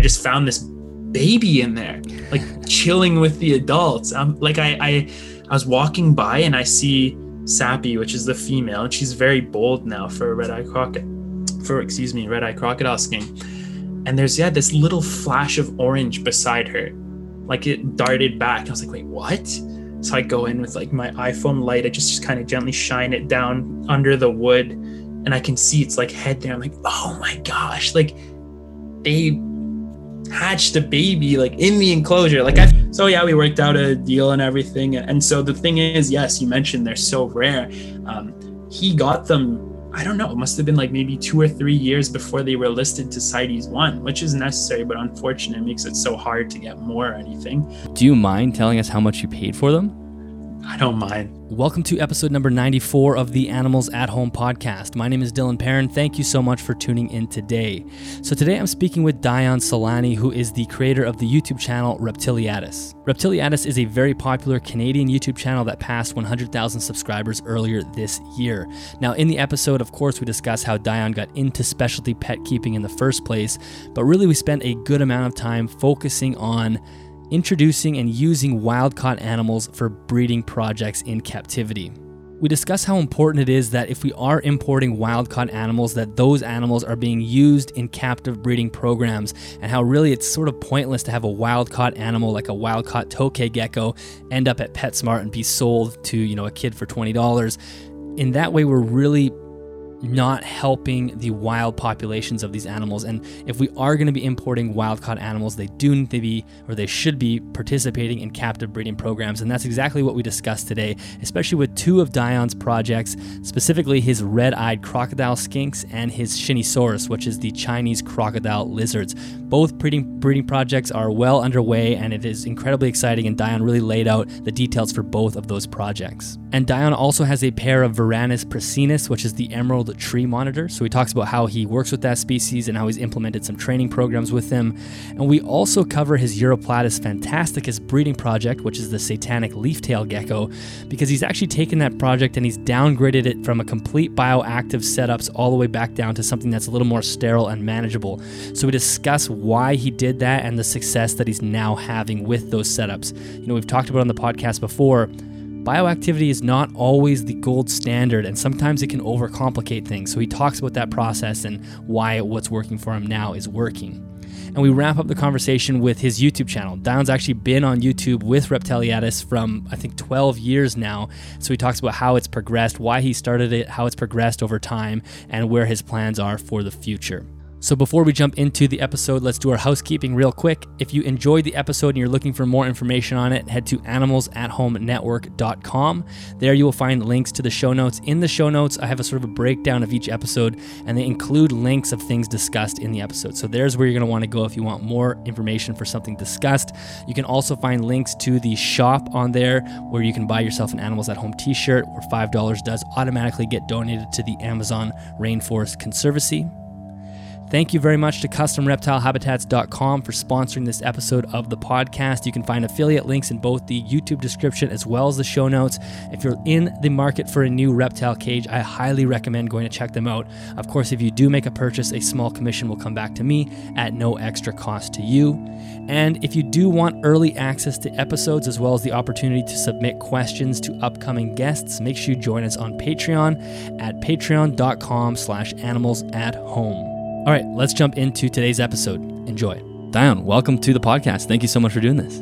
I just found this baby in there, like chilling with the adults. Um, like I, I, I was walking by and I see Sappy, which is the female, and she's very bold now for a red eye crocodile, for excuse me, red eye crocodile skink. And there's yeah this little flash of orange beside her, like it darted back. I was like, wait, what? So I go in with like my iPhone light. I just, just kind of gently shine it down under the wood, and I can see it's like head there. I'm like, oh my gosh, like they hatched a baby like in the enclosure. Like I so yeah, we worked out a deal and everything. And so the thing is, yes, you mentioned they're so rare. Um, he got them. I don't know. It must have been like maybe two or three years before they were listed to CITES one, which is necessary but unfortunate. It makes it so hard to get more or anything. Do you mind telling us how much you paid for them? I don't mind. Welcome to episode number 94 of the Animals at Home podcast. My name is Dylan Perrin. Thank you so much for tuning in today. So, today I'm speaking with Dayyan Saylany, who is the creator of the YouTube channel Reptiliatus. Reptiliatus is a very popular Canadian YouTube channel that passed 100,000 subscribers earlier this year. Now, in the episode, of course, we discuss how Dayyan got into specialty pet keeping in the first place, but really we spent a good amount of time focusing on introducing and using wild caught animals for breeding projects in captivity. We discuss how important it is that if we are importing wild caught animals that those animals are being used in captive breeding programs and how really it's sort of pointless to have a wild caught animal like a wild caught tokay gecko end up at PetSmart and be sold to, you know, a kid for $20. In that way we're really not helping the wild populations of these animals. And if we are going to be importing wild caught animals, they do need to be, or they should be, participating in captive breeding programs. And that's exactly what we discussed today, especially with two of Dayyan's projects, specifically his red eyed crocodile skinks and his Shinisaurus, which is the Chinese crocodile lizards. Both breeding, breeding projects are well underway, and it is incredibly exciting. And Dayyan really laid out the details for both of those projects. And Dayyan also has a pair of Varanus prasinus, which is the emerald tree monitor. So he talks about how he works with that species and how he's implemented some training programs with them. And we also cover his Uroplatus fantasticus breeding project, which is the satanic leaftail gecko, because he's actually taken that project and he's downgraded it from a complete bioactive setups all the way back down to something that's a little more sterile and manageable. So we discuss why he did that and the success that he's now having with those setups. You know, we've talked about on the podcast before Bioactivity is not always the gold standard, and sometimes it can overcomplicate things. So he talks about that process and why what's working for him now is working. And we wrap up the conversation with his YouTube channel. Dayyan's actually been on YouTube with Reptiliatus from, I think, 12 years now. So he talks about how it's progressed, why he started it, how it's progressed over time, and where his plans are for the future. So, before we jump into the episode, let's do our housekeeping real quick. If you enjoyed the episode and you're looking for more information on it, head to animalsathomenetwork.com. There you will find links to the show notes. In the show notes, I have a sort of a breakdown of each episode, and they include links of things discussed in the episode. So, there's where you're going to want to go if you want more information for something discussed. You can also find links to the shop on there where you can buy yourself an Animals at Home t shirt, where $5 does automatically get donated to the Amazon Rainforest Conservancy. Thank you very much to CustomReptileHabitats.com for sponsoring this episode of the podcast. You can find affiliate links in both the YouTube description as well as the show notes. If you're in the market for a new reptile cage, I highly recommend going to check them out. Of course, if you do make a purchase, a small commission will come back to me at no extra cost to you. And if you do want early access to episodes as well as the opportunity to submit questions to upcoming guests, make sure you join us on Patreon at patreon.com slash animals at home. All right, let's jump into today's episode. Enjoy. Dayyan, welcome to the podcast. Thank you so much for doing this.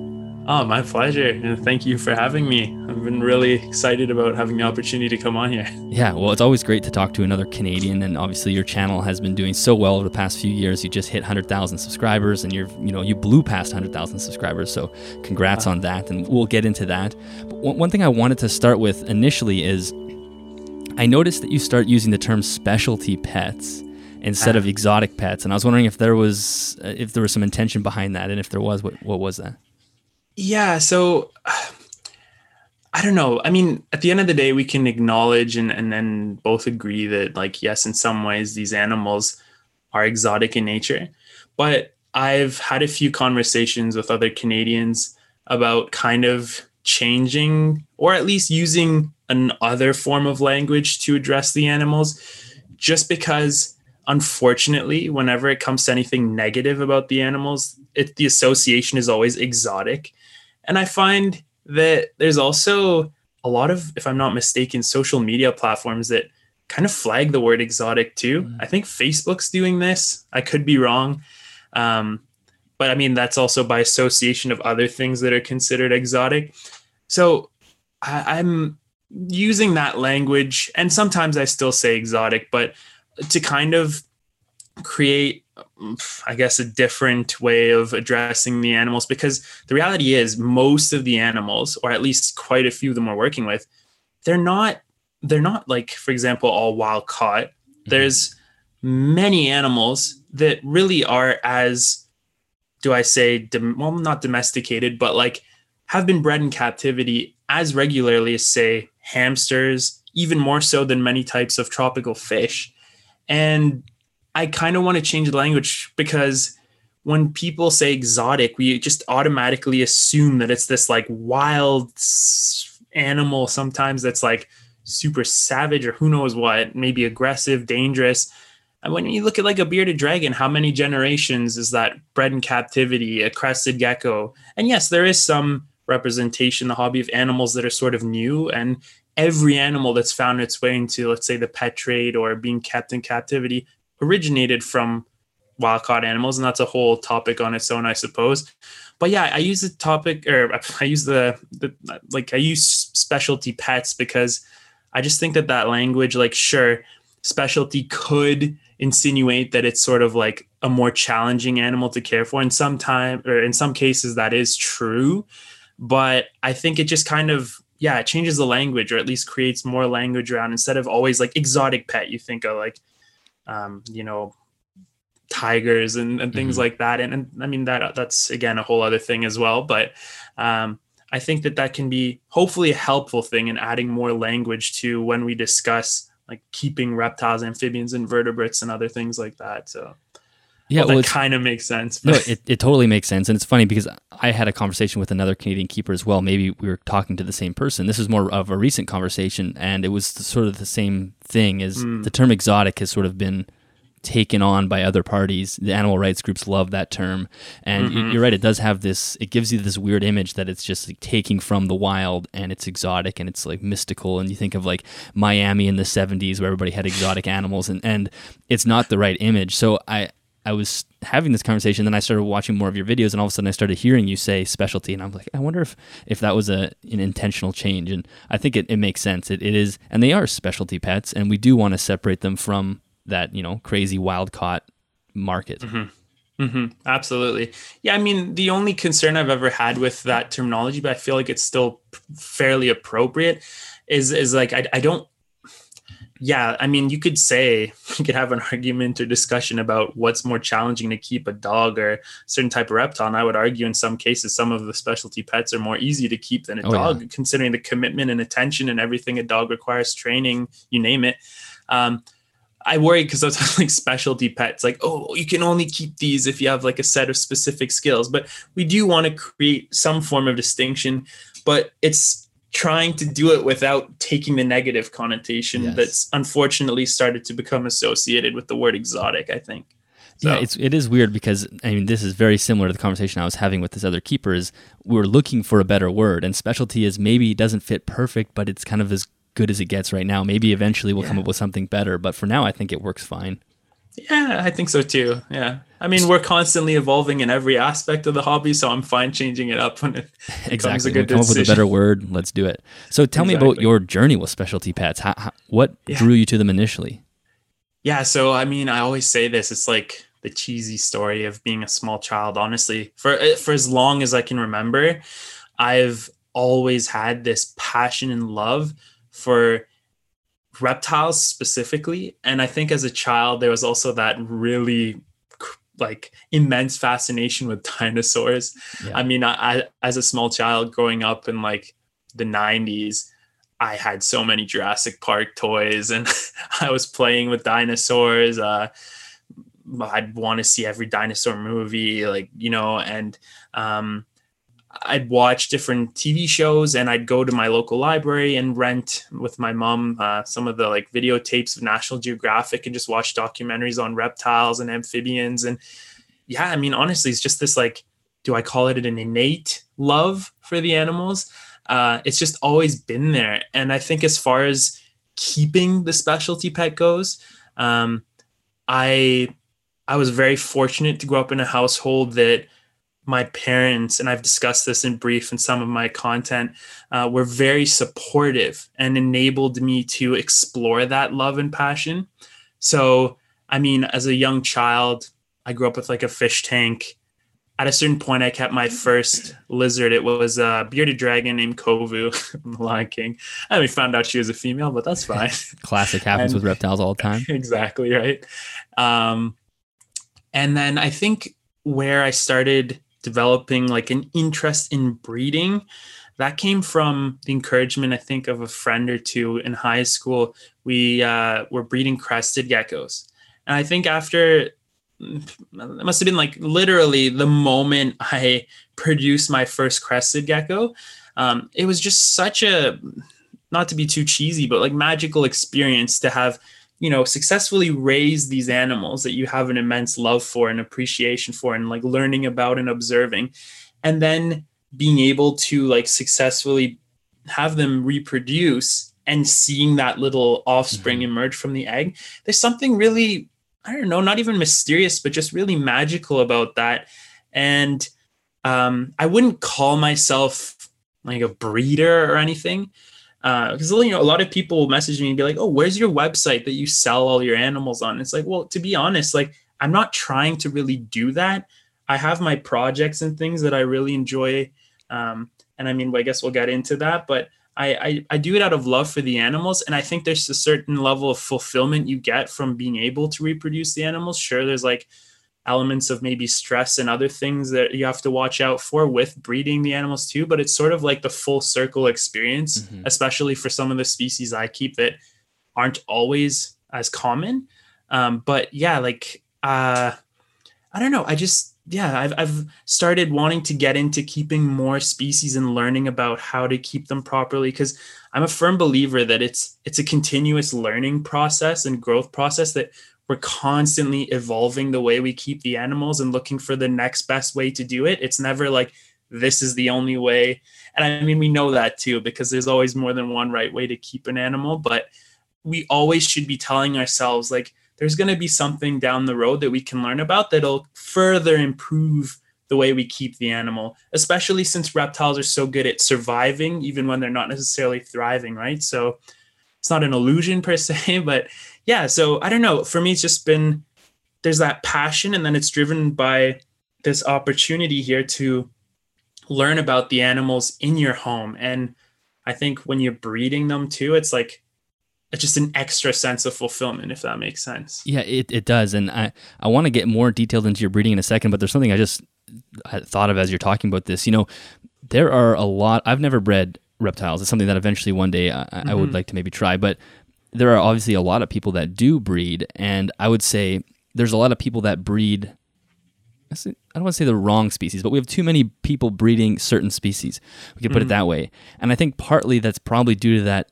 Oh, my pleasure. And thank you for having me. I've been really excited about having the opportunity to come on here. Yeah, well, it's always great to talk to another Canadian. And obviously, your channel has been doing so well over the past few years. You just hit 100,000 subscribers and you're, you know, you blew past 100,000 subscribers. So congrats on that. And we'll get into that. But one thing I wanted to start with initially is I noticed that you start using the term specialty pets instead of exotic pets. And I was wondering if there was uh, if there was some intention behind that, and if there was, what what was that? Yeah, so I don't know. I mean, at the end of the day, we can acknowledge and and then both agree that like yes, in some ways these animals are exotic in nature, but I've had a few conversations with other Canadians about kind of changing or at least using another form of language to address the animals just because unfortunately, whenever it comes to anything negative about the animals, it, the association is always exotic. And I find that there's also a lot of, if I'm not mistaken, social media platforms that kind of flag the word exotic too. Mm. I think Facebook's doing this. I could be wrong. Um, but I mean, that's also by association of other things that are considered exotic. So I, I'm using that language, and sometimes I still say exotic, but to kind of create I guess a different way of addressing the animals because the reality is most of the animals or at least quite a few of them we're working with they're not they're not like for example all wild caught mm-hmm. there's many animals that really are as do I say dom- well not domesticated but like have been bred in captivity as regularly as say hamsters even more so than many types of tropical fish and I kind of want to change the language because when people say exotic, we just automatically assume that it's this like wild animal sometimes that's like super savage or who knows what, maybe aggressive, dangerous. And when you look at like a bearded dragon, how many generations is that bred in captivity, a crested gecko? And yes, there is some representation, the hobby of animals that are sort of new. And every animal that's found its way into, let's say, the pet trade or being kept in captivity originated from wild caught animals, and that's a whole topic on its own, I suppose. But yeah, I use the topic, or I use the, the like I use specialty pets because I just think that that language, like, sure, specialty could insinuate that it's sort of like a more challenging animal to care for. And some time, or in some cases, that is true. But I think it just kind of yeah, it changes the language or at least creates more language around instead of always like exotic pet, you think of like, um, you know, tigers and, and things mm-hmm. like that. And, and I mean, that that's again, a whole other thing as well. But um, I think that that can be hopefully a helpful thing in adding more language to when we discuss like keeping reptiles, amphibians, invertebrates, and other things like that. So yeah, well, well that kind of makes sense. no, it, it totally makes sense. And it's funny because I had a conversation with another Canadian keeper as well. Maybe we were talking to the same person. This is more of a recent conversation, and it was sort of the same thing as mm. the term exotic has sort of been taken on by other parties. The animal rights groups love that term. And mm-hmm. you're right, it does have this, it gives you this weird image that it's just like taking from the wild and it's exotic and it's like mystical. And you think of like Miami in the 70s where everybody had exotic animals and, and it's not the right image. So I, I was having this conversation, then I started watching more of your videos, and all of a sudden I started hearing you say specialty, and I'm like, I wonder if if that was a an intentional change, and I think it, it makes sense. It, it is, and they are specialty pets, and we do want to separate them from that you know crazy wild caught market. Mm-hmm. Mm-hmm. Absolutely. Yeah. I mean, the only concern I've ever had with that terminology, but I feel like it's still fairly appropriate, is is like I, I don't yeah, I mean, you could say you could have an argument or discussion about what's more challenging to keep a dog or a certain type of reptile. And I would argue in some cases, some of the specialty pets are more easy to keep than a oh, dog, yeah. considering the commitment and attention and everything a dog requires, training, you name it. Um, I worry because those like specialty pets, like, oh, you can only keep these if you have like a set of specific skills. But we do want to create some form of distinction, but it's trying to do it without taking the negative connotation yes. that's unfortunately started to become associated with the word exotic i think so. Yeah, it's it is weird because I mean this is very similar to the conversation I was having with this other keeper. Is we are looking for a better word, and specialty is maybe doesn't fit perfect, but it's kind of as good as it gets right now. Maybe eventually we'll yeah. come up with something better, but for now I think it works fine. Yeah, I think so too. Yeah. I mean, we're constantly evolving in every aspect of the hobby, so I'm fine changing it up when it exactly. a good we'll come decision. up with a better word. Let's do it. So tell exactly. me about your journey with specialty pets. How, how, what yeah. drew you to them initially? Yeah, so I mean, I always say this. It's like the cheesy story of being a small child. Honestly, for eh, for as long as I can remember, I've always had this passion and love for reptiles specifically and i think as a child there was also that really like immense fascination with dinosaurs yeah. i mean I, I, as a small child growing up in like the 90s i had so many jurassic park toys and i was playing with dinosaurs uh, i'd want to see every dinosaur movie like you know and um, I'd watch different TV shows and I'd go to my local library and rent with my mom uh, some of the like videotapes of National Geographic and just watch documentaries on reptiles and amphibians. And yeah, I mean, honestly, it's just this like, do I call it an innate love for the animals? Uh, it's just always been there. And I think as far as keeping the specialty pet goes, um, I I was very fortunate to grow up in a household that my parents, and I've discussed this in brief in some of my content, uh, were very supportive and enabled me to explore that love and passion. So, I mean, as a young child, I grew up with like a fish tank. At a certain point, I kept my first lizard. It was a bearded dragon named Kovu from The Lion King. And we found out she was a female, but that's fine. Classic happens and, with reptiles all the time. Exactly, right? Um, and then I think where I started developing like an interest in breeding. That came from the encouragement i think of a friend or two in high school. We uh, were breeding crested geckos. And i think after it must have been like literally the moment i produced my first crested gecko. Um, it was just such a not to be too cheesy but like magical experience to have you know successfully raise these animals that you have an immense love for and appreciation for and like learning about and observing and then being able to like successfully have them reproduce and seeing that little offspring mm-hmm. emerge from the egg there's something really i don't know not even mysterious but just really magical about that and um, i wouldn't call myself like a breeder or anything because uh, you know a lot of people message me and be like, "Oh, where's your website that you sell all your animals on?" It's like, well, to be honest, like I'm not trying to really do that. I have my projects and things that I really enjoy, um, and I mean, I guess we'll get into that, but. I, I, I do it out of love for the animals, and I think there's a certain level of fulfillment you get from being able to reproduce the animals. Sure, there's like elements of maybe stress and other things that you have to watch out for with breeding the animals too but it's sort of like the full circle experience mm-hmm. especially for some of the species i keep that aren't always as common um, but yeah like uh, i don't know i just yeah I've, I've started wanting to get into keeping more species and learning about how to keep them properly because i'm a firm believer that it's it's a continuous learning process and growth process that we're constantly evolving the way we keep the animals and looking for the next best way to do it. It's never like this is the only way. And I mean, we know that too, because there's always more than one right way to keep an animal, but we always should be telling ourselves like there's going to be something down the road that we can learn about that'll further improve the way we keep the animal, especially since reptiles are so good at surviving even when they're not necessarily thriving, right? So it's not an illusion per se, but yeah, so I don't know. For me, it's just been there's that passion, and then it's driven by this opportunity here to learn about the animals in your home. And I think when you're breeding them too, it's like it's just an extra sense of fulfillment, if that makes sense. Yeah, it, it does. And I, I want to get more detailed into your breeding in a second, but there's something I just thought of as you're talking about this. You know, there are a lot, I've never bred reptiles. It's something that eventually one day I, mm-hmm. I would mm-hmm. like to maybe try, but there are obviously a lot of people that do breed, and I would say there's a lot of people that breed. I don't want to say the wrong species, but we have too many people breeding certain species. We could put mm-hmm. it that way. And I think partly that's probably due to that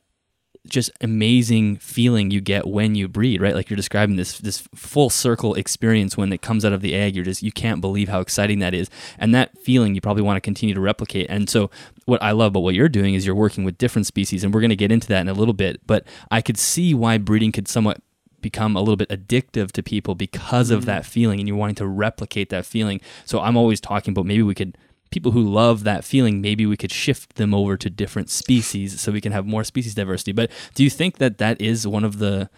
just amazing feeling you get when you breed, right? Like you're describing this this full circle experience when it comes out of the egg. You're just you can't believe how exciting that is, and that feeling you probably want to continue to replicate. And so, what I love about what you're doing is you're working with different species, and we're going to get into that in a little bit. But I could see why breeding could somewhat become a little bit addictive to people because of mm-hmm. that feeling, and you're wanting to replicate that feeling. So I'm always talking about maybe we could people who love that feeling, maybe we could shift them over to different species so we can have more species diversity. But do you think that that is one of the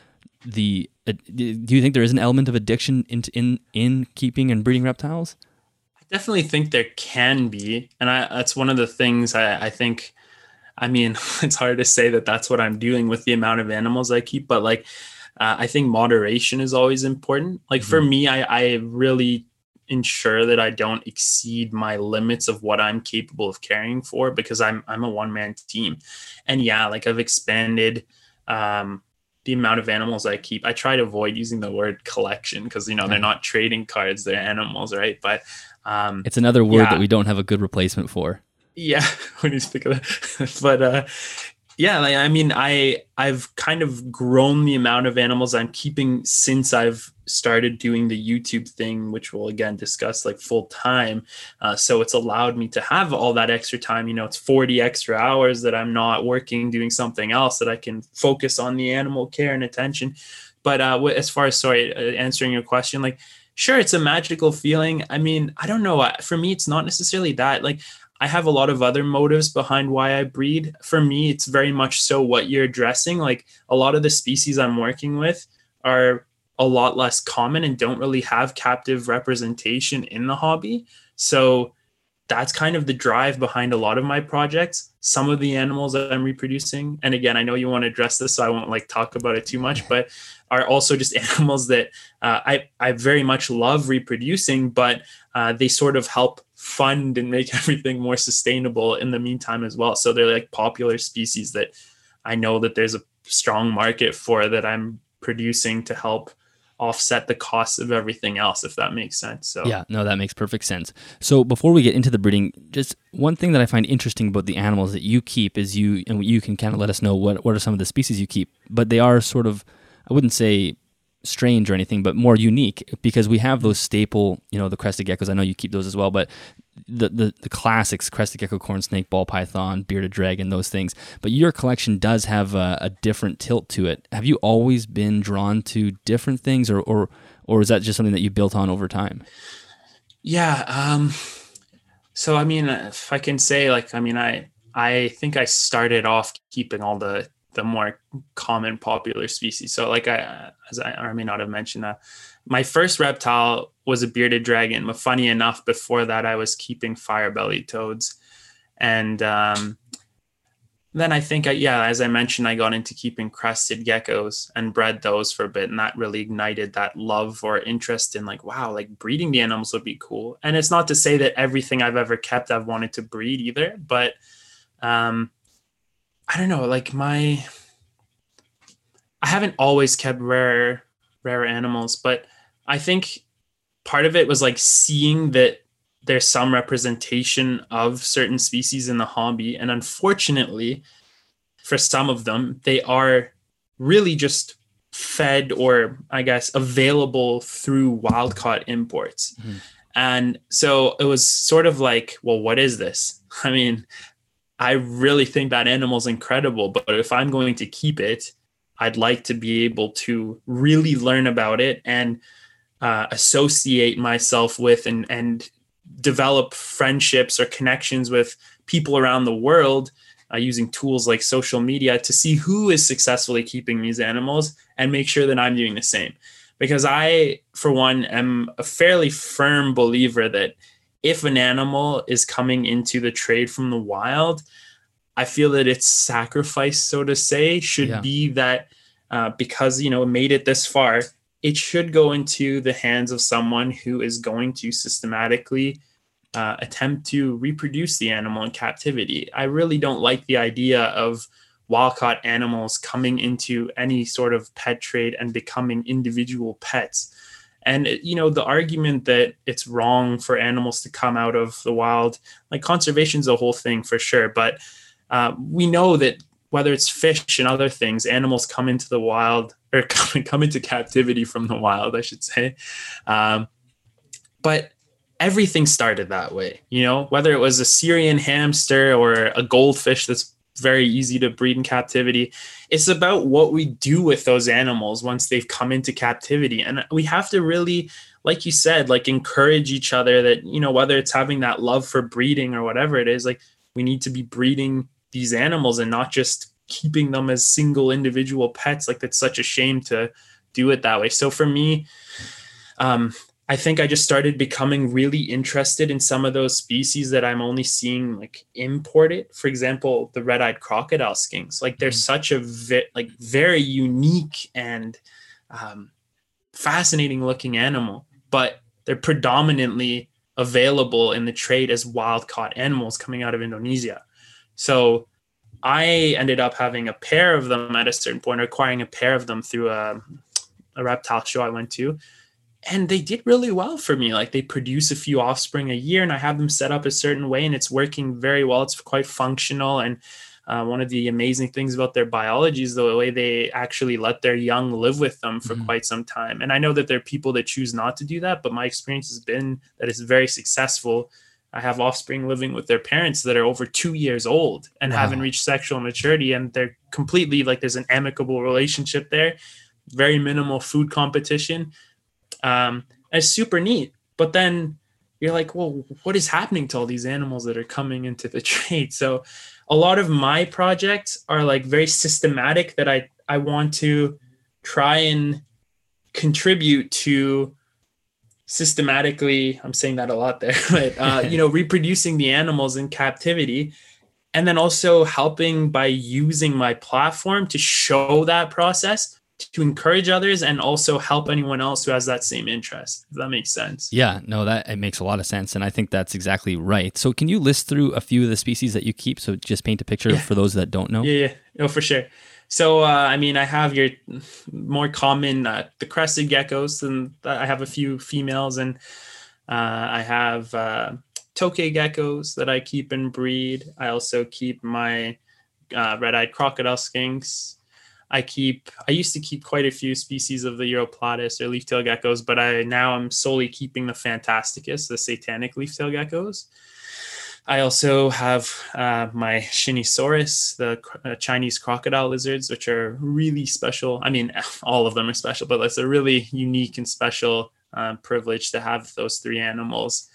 the uh, do you think there is an element of addiction in in in keeping and breeding reptiles? Definitely think there can be, and I, that's one of the things I, I think. I mean, it's hard to say that that's what I'm doing with the amount of animals I keep, but like, uh, I think moderation is always important. Like mm-hmm. for me, I, I really ensure that I don't exceed my limits of what I'm capable of caring for because I'm I'm a one man team, and yeah, like I've expanded um, the amount of animals I keep. I try to avoid using the word collection because you know they're not trading cards; they're animals, right? But um, it's another word yeah. that we don't have a good replacement for. yeah, when you speak of that, but uh, yeah, I mean, I I've kind of grown the amount of animals I'm keeping since I've started doing the YouTube thing, which we'll again discuss like full time. Uh, so it's allowed me to have all that extra time. You know, it's 40 extra hours that I'm not working doing something else that I can focus on the animal care and attention. But uh, as far as sorry, uh, answering your question, like sure, it's a magical feeling. I mean, I don't know. For me, it's not necessarily that. Like I have a lot of other motives behind why I breed. For me, it's very much so what you're addressing. Like a lot of the species I'm working with are a lot less common and don't really have captive representation in the hobby. So that's kind of the drive behind a lot of my projects. Some of the animals that I'm reproducing, and again, I know you want to address this, so I won't like talk about it too much, but are also just animals that uh, I I very much love reproducing, but uh, they sort of help fund and make everything more sustainable in the meantime as well. So they're like popular species that I know that there's a strong market for that I'm producing to help offset the costs of everything else if that makes sense so yeah no that makes perfect sense so before we get into the breeding just one thing that i find interesting about the animals that you keep is you and you can kind of let us know what, what are some of the species you keep but they are sort of i wouldn't say strange or anything, but more unique because we have those staple, you know, the crested geckos. I know you keep those as well, but the the, the classics, crested gecko, corn snake, ball python, bearded dragon, those things. But your collection does have a, a different tilt to it. Have you always been drawn to different things, or or or is that just something that you built on over time? Yeah. Um, so I mean, if I can say, like, I mean, I I think I started off keeping all the the more common popular species. So like I as I, I may not have mentioned that my first reptile was a bearded dragon, but funny enough, before that I was keeping fire belly toads. And um, then I think I, yeah, as I mentioned, I got into keeping crested geckos and bred those for a bit, and that really ignited that love or interest in like, wow, like breeding the animals would be cool. And it's not to say that everything I've ever kept I've wanted to breed either, but um, I don't know, like my I haven't always kept rare rare animals, but I think part of it was like seeing that there's some representation of certain species in the hobby and unfortunately for some of them they are really just fed or I guess available through wild caught imports. Mm-hmm. And so it was sort of like, well, what is this? I mean, I really think that animal's incredible, but if I'm going to keep it, I'd like to be able to really learn about it and uh, associate myself with and and develop friendships or connections with people around the world uh, using tools like social media to see who is successfully keeping these animals and make sure that I'm doing the same. Because I, for one, am a fairly firm believer that if an animal is coming into the trade from the wild, I feel that its sacrifice, so to say, should yeah. be that uh, because you know made it this far, it should go into the hands of someone who is going to systematically uh, attempt to reproduce the animal in captivity. I really don't like the idea of wild caught animals coming into any sort of pet trade and becoming individual pets. And you know the argument that it's wrong for animals to come out of the wild, like conservation is a whole thing for sure. But uh, we know that whether it's fish and other things, animals come into the wild or come, come into captivity from the wild, I should say. Um, but everything started that way, you know, whether it was a Syrian hamster or a goldfish that's very easy to breed in captivity. It's about what we do with those animals once they've come into captivity. And we have to really, like you said, like encourage each other that, you know, whether it's having that love for breeding or whatever it is, like we need to be breeding these animals and not just keeping them as single individual pets. Like that's such a shame to do it that way. So for me, um, I think I just started becoming really interested in some of those species that I'm only seeing like imported. For example, the red-eyed crocodile skinks. Like they're mm-hmm. such a vi- like very unique and um, fascinating looking animal, but they're predominantly available in the trade as wild caught animals coming out of Indonesia. So I ended up having a pair of them at a certain point, acquiring a pair of them through a, a reptile show I went to and they did really well for me. Like they produce a few offspring a year, and I have them set up a certain way, and it's working very well. It's quite functional, and uh, one of the amazing things about their biology is the way they actually let their young live with them for mm-hmm. quite some time. And I know that there are people that choose not to do that, but my experience has been that it's very successful. I have offspring living with their parents that are over two years old and wow. haven't reached sexual maturity, and they're completely like there's an amicable relationship there, very minimal food competition um, it's super neat. But then you're like, well, what is happening to all these animals that are coming into the trade? So a lot of my projects are like very systematic that I, I want to try and contribute to systematically i'm saying that a lot there but uh, you know reproducing the animals in captivity and then also helping by using my platform to show that process to encourage others and also help anyone else who has that same interest if that makes sense. Yeah no that it makes a lot of sense and i think that's exactly right. So can you list through a few of the species that you keep? So just paint a picture yeah. for those that don't know. Yeah yeah. No for sure. So uh, i mean i have your more common uh, the crested geckos and i have a few females and uh, i have uh, tokay geckos that i keep and breed. I also keep my uh, red-eyed crocodile skinks I keep I used to keep quite a few species of the Uroplatus or leaf-tailed geckos, but I now I'm solely keeping the Fantasticus, the satanic leaf-tailed geckos. I also have uh, my Shinisaurus, the uh, Chinese crocodile lizards, which are really special. I mean, all of them are special, but it's a really unique and special uh, privilege to have those three animals.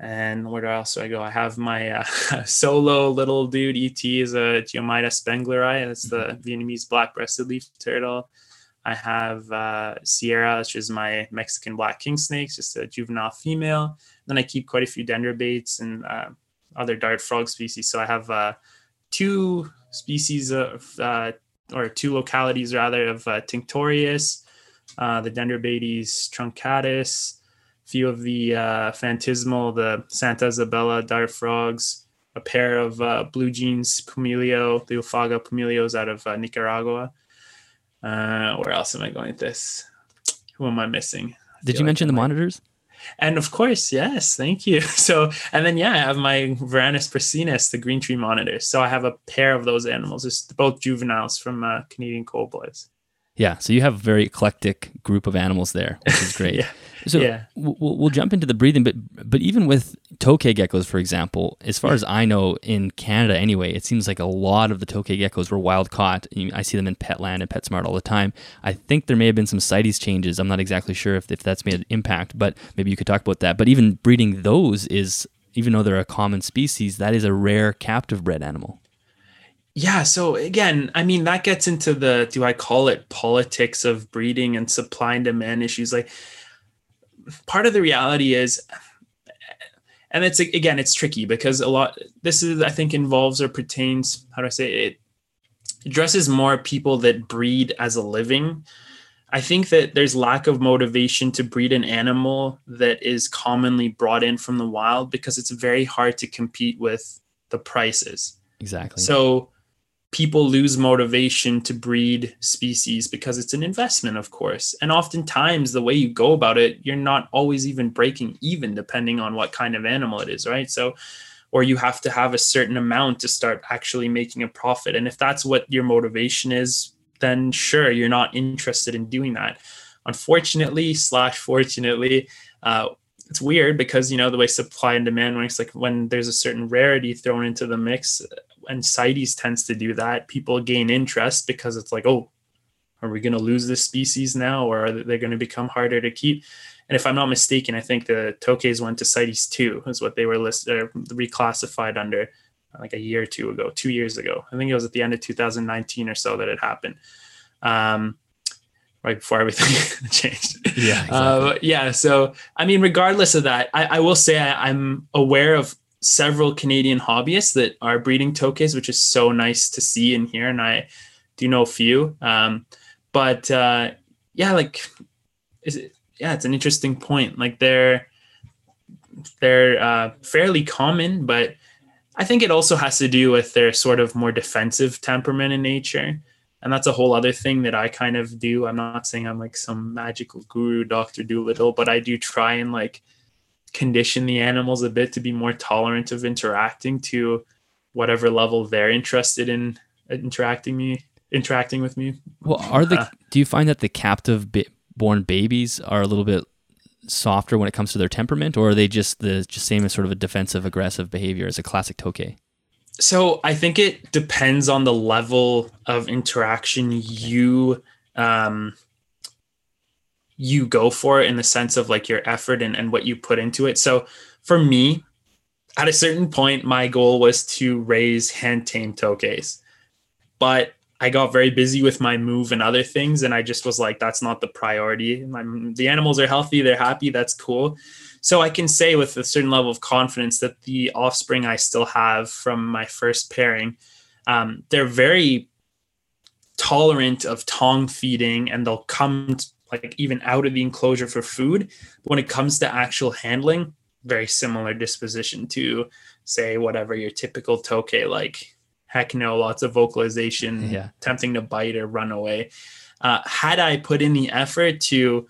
And where else do I go? I have my uh, solo little dude. ET is a Geoemyda spengleri. That's the mm-hmm. Vietnamese black-breasted leaf turtle. I have uh, Sierra, which is my Mexican black king snakes, just a juvenile female. Then I keep quite a few dendrobates and uh, other dart frog species. So I have uh, two species of, uh, or two localities rather, of uh, Tinctorius, uh, the Dendrobates truncatus, few of the uh, phantasmal, the Santa Isabella dart frogs, a pair of uh, blue jeans pumilio, the Oophaga pumilios out of uh, Nicaragua. Uh, where else am I going with this? Who am I missing? I Did you mention the monitors? And of course, yes, thank you. So, and then yeah, I have my Varanus prasinus, the green tree monitor. So I have a pair of those animals, just both juveniles from uh, Canadian Cold Boys. Yeah, so you have a very eclectic group of animals there, which is great. yeah. So yeah. we'll, we'll jump into the breathing, but but even with tokay geckos, for example, as far as I know, in Canada anyway, it seems like a lot of the tokay geckos were wild caught. I see them in Petland and PetSmart all the time. I think there may have been some CITES changes. I'm not exactly sure if, if that's made an impact, but maybe you could talk about that. But even breeding those is, even though they're a common species, that is a rare captive bred animal yeah so again i mean that gets into the do i call it politics of breeding and supply and demand issues like part of the reality is and it's again it's tricky because a lot this is i think involves or pertains how do i say it, it addresses more people that breed as a living. I think that there's lack of motivation to breed an animal that is commonly brought in from the wild because it's very hard to compete with the prices. Exactly. So people lose motivation to breed species because it's an investment, of course. And oftentimes, the way you go about it, you're not always even breaking even, depending on what kind of animal it is, right? So, or you have to have a certain amount to start actually making a profit. And if that's what your motivation is, then sure, you're not interested in doing that. Unfortunately, slash fortunately, uh, it's weird because you know the way supply and demand works like when there's a certain rarity thrown into the mix and CITES tends to do that. People gain interest because it's like, oh, are we going to lose this species now, or are they going to become harder to keep? And if I'm not mistaken, I think the Tokays went to CITES two is what they were listed uh, reclassified under like a year or two ago, two years ago. I think it was at the end of 2019 or so that it happened. Um, right before everything changed. Yeah. Exactly. Uh, yeah. So, I mean, regardless of that, I, I will say I, I'm aware of several Canadian hobbyists that are breeding tokays, which is so nice to see and hear. And I do know a few. Um, but uh, yeah, like, is it, yeah, it's an interesting point. Like they're they're uh, fairly common, but I think it also has to do with their sort of more defensive temperament in nature. and that's a whole other thing that I kind of do. I'm not saying I'm like some magical guru, Doctor Dolittle, but I do try and like condition the animals a bit to be more tolerant of interacting to whatever level they're interested in interacting me interacting with me. Well, are the uh, do you find that the captive born babies are a little bit softer when it comes to their temperament, or are they just the just same as sort of a defensive aggressive behavior as a classic Tokay? So I think it depends on the level of interaction you um, you go for it in the sense of like your effort and, and what you put into it. So for me, at a certain point, my goal was to raise hand tame tokays. But I got very busy with my move and other things, and I just was like, that's not the priority. The animals are healthy, they're happy, that's cool. So I can say with a certain level of confidence that the offspring I still have from my first pairing, um, they're very tolerant of tongue feeding, and they'll come like even out of the enclosure for food. But when it comes to actual handling, very similar disposition to say whatever your typical tokay like heck no, lots of vocalization, yeah. tempting to bite or run away. Uh, had I put in the effort to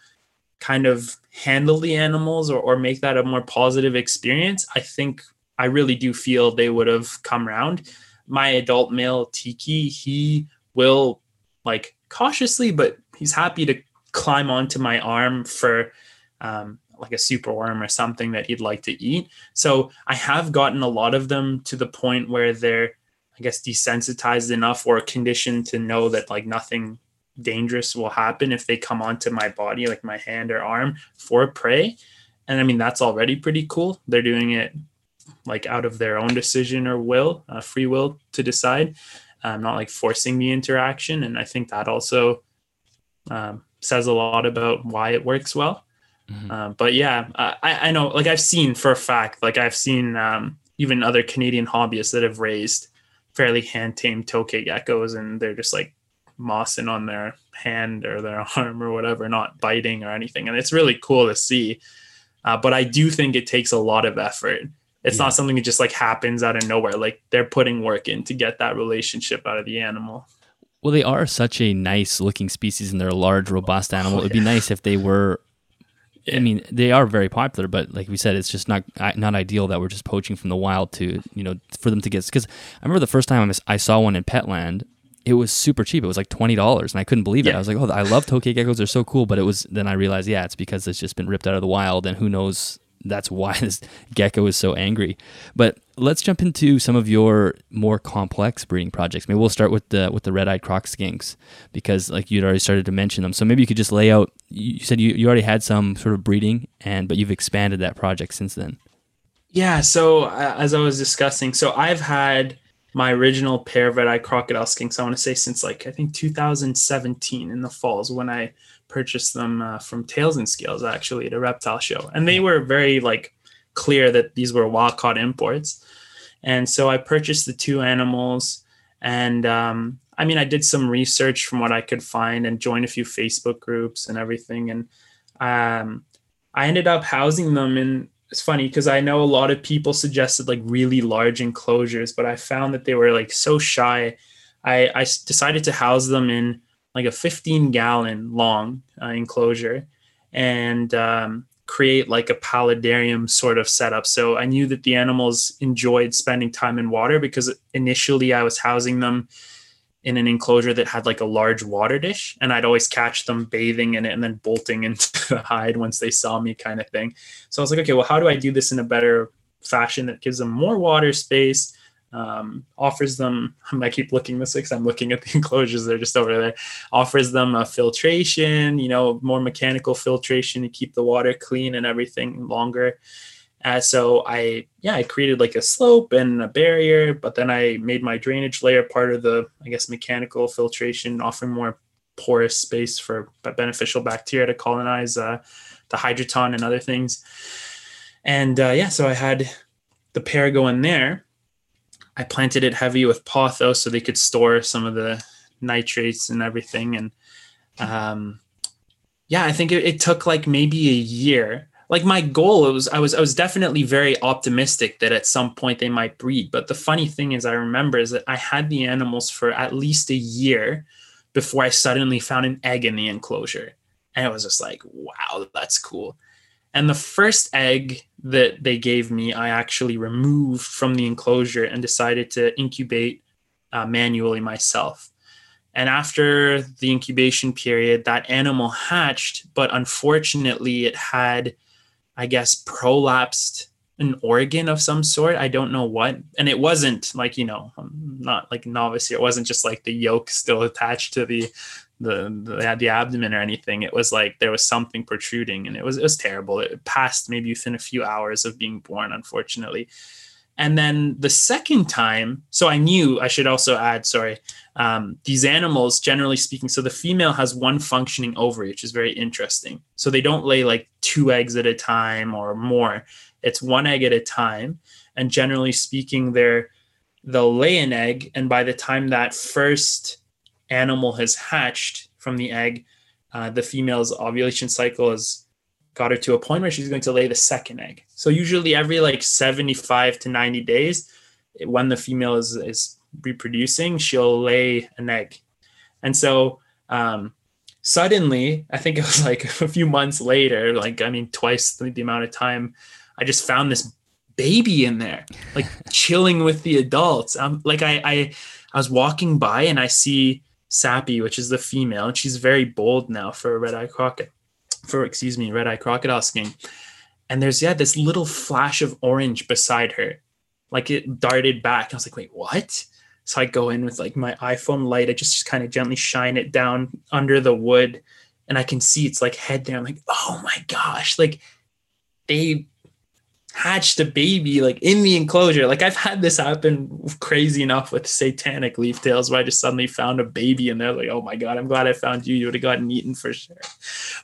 kind of handle the animals or, or make that a more positive experience, I think I really do feel they would have come around. My adult male Tiki, he will like cautiously, but he's happy to climb onto my arm for um, like a super worm or something that he'd like to eat. So I have gotten a lot of them to the point where they're I guess desensitized enough or conditioned to know that like nothing dangerous will happen if they come onto my body, like my hand or arm for prey. And I mean, that's already pretty cool. They're doing it like out of their own decision or will, uh, free will to decide, um, not like forcing the interaction. And I think that also um, says a lot about why it works well. Mm-hmm. Uh, but yeah, I, I know, like I've seen for a fact, like I've seen um, even other Canadian hobbyists that have raised fairly hand tamed tokay geckos and they're just like mossing on their hand or their arm or whatever, not biting or anything. And it's really cool to see. Uh, but I do think it takes a lot of effort. It's yeah. not something that just like happens out of nowhere. Like they're putting work in to get that relationship out of the animal. Well, they are such a nice looking species and they're a large, robust oh, animal. Oh, It'd be nice if they were I mean, they are very popular, but like we said, it's just not not ideal that we're just poaching from the wild to you know for them to get. Because I remember the first time I saw one in Petland, it was super cheap. It was like twenty dollars, and I couldn't believe it. I was like, "Oh, I love tokay geckos; they're so cool." But it was then I realized, yeah, it's because it's just been ripped out of the wild, and who knows that's why this gecko is so angry. But let's jump into some of your more complex breeding projects. Maybe we'll start with the with the red-eyed croc skinks because like you'd already started to mention them. So maybe you could just lay out. You said you, you already had some sort of breeding, and but you've expanded that project since then. Yeah. So uh, as I was discussing, so I've had my original pair of red-eyed crocodile skinks. I want to say since like I think 2017 in the falls when I purchased them uh, from Tails and Scales actually at a reptile show, and they were very like clear that these were wild caught imports. And so I purchased the two animals, and um, I mean I did some research from what I could find and joined a few Facebook groups and everything, and um, I ended up housing them in. It's funny because I know a lot of people suggested like really large enclosures, but I found that they were like so shy. I, I decided to house them in like a 15 gallon long uh, enclosure and um, create like a paludarium sort of setup. So I knew that the animals enjoyed spending time in water because initially I was housing them in an enclosure that had like a large water dish and I'd always catch them bathing in it and then bolting into the hide once they saw me kind of thing. So I was like, okay, well, how do I do this in a better fashion that gives them more water space um, offers them i keep looking this because i'm looking at the enclosures they're just over there offers them a filtration you know more mechanical filtration to keep the water clean and everything longer. Uh, so i yeah i created like a slope and a barrier but then i made my drainage layer part of the i guess mechanical filtration offering more porous space for beneficial bacteria to colonize uh, the hydroton and other things. And uh, yeah so i had the pair go in there I planted it heavy with pothos so they could store some of the nitrates and everything. And um, yeah, I think it, it took like maybe a year. Like my goal, was I was I was definitely very optimistic that at some point they might breed. But the funny thing is, I remember is that I had the animals for at least a year before I suddenly found an egg in the enclosure. And it was just like, wow, that's cool. And the first egg that they gave me, I actually removed from the enclosure and decided to incubate uh, manually myself. And after the incubation period, that animal hatched, but unfortunately, it had, I guess, prolapsed an organ of some sort. I don't know what. And it wasn't like, you know, I'm not like novice here. It wasn't just like the yolk still attached to the the the, the abdomen or anything. It was like there was something protruding and it was it was terrible. It passed maybe within a few hours of being born, unfortunately. And then the second time, so I knew I should also add, sorry, um, these animals, generally speaking, so the female has one functioning ovary, which is very interesting. So they don't lay like two eggs at a time or more. It's one egg at a time. And generally speaking, they're they'll lay an egg, and by the time that first animal has hatched from the egg, uh, the female's ovulation cycle has got her to a point where she's going to lay the second egg. So usually every like 75 to 90 days, when the female is, is reproducing, she'll lay an egg. And so um, suddenly, I think it was like a few months later, like, I mean, twice the, the amount of time, I just found this baby in there, like chilling with the adults. Um, like I, I, I was walking by and I see Sappy, which is the female, and she's very bold now for a red eye crocodile, for excuse me, red eye crocodile skink. And there's yeah this little flash of orange beside her, like it darted back. I was like, wait, what? So I go in with like my iPhone light. I just, just kind of gently shine it down under the wood, and I can see it's like head there. I'm like, oh my gosh, like they hatched a baby like in the enclosure. Like I've had this happen crazy enough with satanic leaf tails where I just suddenly found a baby and they're like, oh my God, I'm glad I found you. You would have gotten eaten for sure.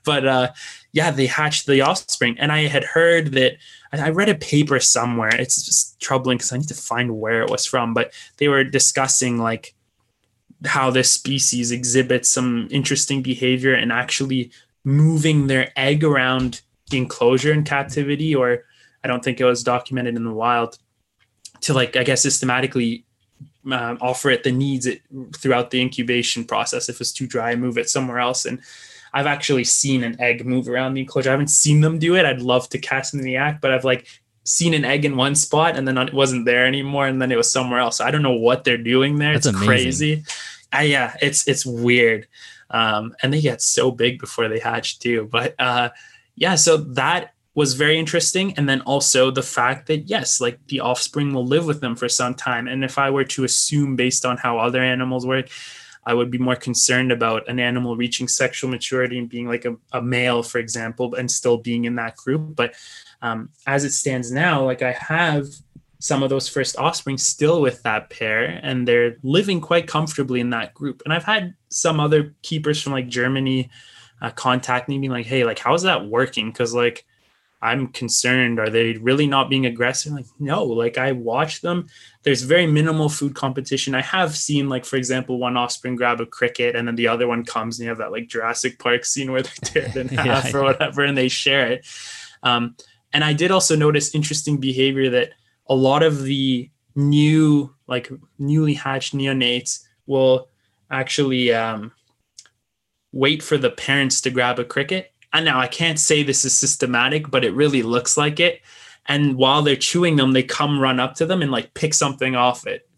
But uh yeah, they hatched the offspring. And I had heard that I read a paper somewhere. It's just troubling because I need to find where it was from, but they were discussing like how this species exhibits some interesting behavior and actually moving their egg around the enclosure in captivity or I don't think it was documented in the wild to like I guess systematically um, offer it the needs it throughout the incubation process. If it's too dry, move it somewhere else. And I've actually seen an egg move around the enclosure. I haven't seen them do it. I'd love to cast them in the act, but I've like seen an egg in one spot and then it wasn't there anymore, and then it was somewhere else. I don't know what they're doing there. That's it's amazing. crazy. I, yeah, it's it's weird. Um, and they get so big before they hatch too. But uh, yeah, so that was very interesting. And then also the fact that, yes, like the offspring will live with them for some time. And if I were to assume based on how other animals work, I would be more concerned about an animal reaching sexual maturity and being like a, a male, for example, and still being in that group. But um, as it stands now, like I have some of those first offspring still with that pair and they're living quite comfortably in that group. And I've had some other keepers from like Germany uh, contact me being like, hey, like, how's that working? Because like, I'm concerned. Are they really not being aggressive? Like, no, like I watch them. There's very minimal food competition. I have seen, like, for example, one offspring grab a cricket and then the other one comes and you have that like Jurassic Park scene where they tear it in half yeah, or whatever and they share it. Um, and I did also notice interesting behavior that a lot of the new, like newly hatched neonates will actually um, wait for the parents to grab a cricket and now I can't say this is systematic, but it really looks like it. And while they're chewing them, they come run up to them and like pick something off it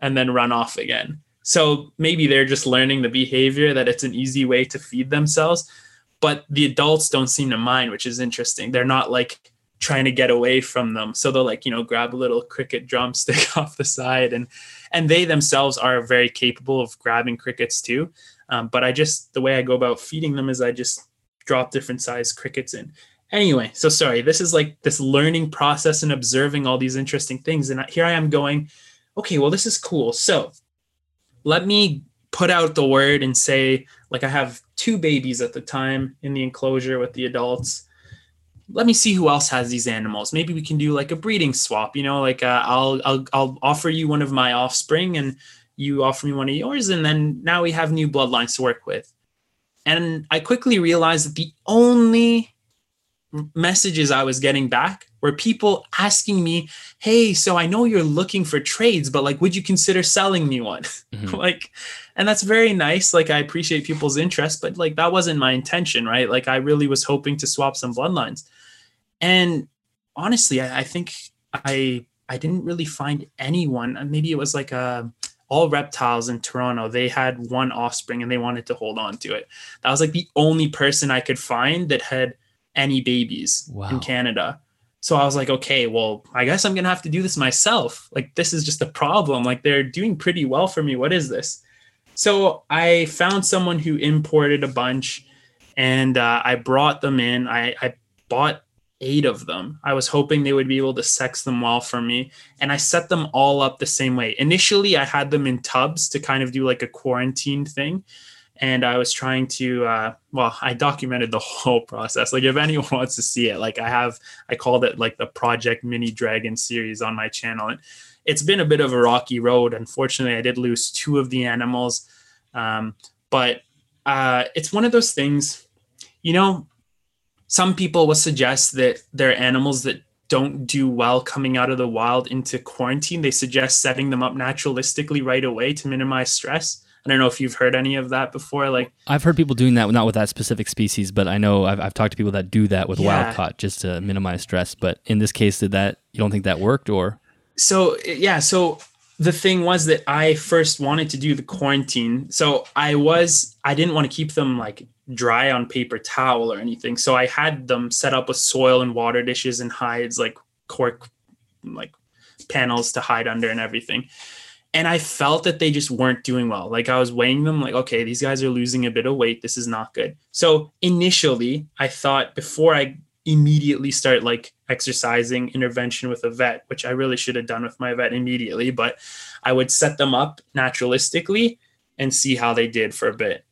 and then run off again. So maybe they're just learning the behavior that it's an easy way to feed themselves. But the adults don't seem to mind, which is interesting. They're not like trying to get away from them. So they'll like, you know, grab a little cricket drumstick off the side and and they themselves are very capable of grabbing crickets too. Um, but I just the way I go about feeding them is I just drop different size crickets in. Anyway, so sorry, this is like this learning process and observing all these interesting things. And here I am going, okay, well, this is cool. So let me put out the word and say, like, I have two babies at the time in the enclosure with the adults. Let me see who else has these animals. Maybe we can do like a breeding swap. You know, like uh, I'll I'll I'll offer you one of my offspring, and you offer me one of yours, and then now we have new bloodlines to work with. And I quickly realized that the only messages I was getting back were people asking me, "Hey, so I know you're looking for trades, but like, would you consider selling me one?" Mm-hmm. like, and that's very nice. Like, I appreciate people's interest, but like, that wasn't my intention, right? Like, I really was hoping to swap some bloodlines, and honestly, I, I think I I didn't really find anyone. Maybe it was like a all reptiles in Toronto. They had one offspring and they wanted to hold on to it. That was like the only person I could find that had any babies wow. in Canada. So I was like, okay, well, I guess I'm gonna have to do this myself. Like, this is just a problem. Like, they're doing pretty well for me. What is this? So I found someone who imported a bunch, and uh, I brought them in. I, I bought eight of them. I was hoping they would be able to sex them well for me. And I set them all up the same way. Initially, I had them in tubs to kind of do like a quarantine thing. And I was trying to, uh, well, I documented the whole process. Like, if anyone wants to see it, like, I have, I called it like the Project Mini Dragon series on my channel. And it's been a bit of a rocky road. Unfortunately, I did lose two of the animals. Um, but uh, it's one of those things, you know, some people will suggest that there are animals that don't do well coming out of the wild into quarantine. They suggest setting them up naturalistically right away to minimize stress. I don't know if you've heard any of that before. Like I've heard people doing that, not with that specific species, but I know I've, I've talked to people that do that with yeah. wild caught just to minimize stress. But in this case, did that you don't think that worked or? So yeah, so the thing was that I first wanted to do the quarantine. So I was I didn't want to keep them like dry on paper towel or anything. So I had them set up with soil and water dishes and hides, like cork, like panels to hide under and everything. And I felt that they just weren't doing well. Like I was weighing them, like, okay, these guys are losing a bit of weight. This is not good. So initially, I thought before I immediately start like exercising intervention with a vet, which I really should have done with my vet immediately, but I would set them up naturalistically and see how they did for a bit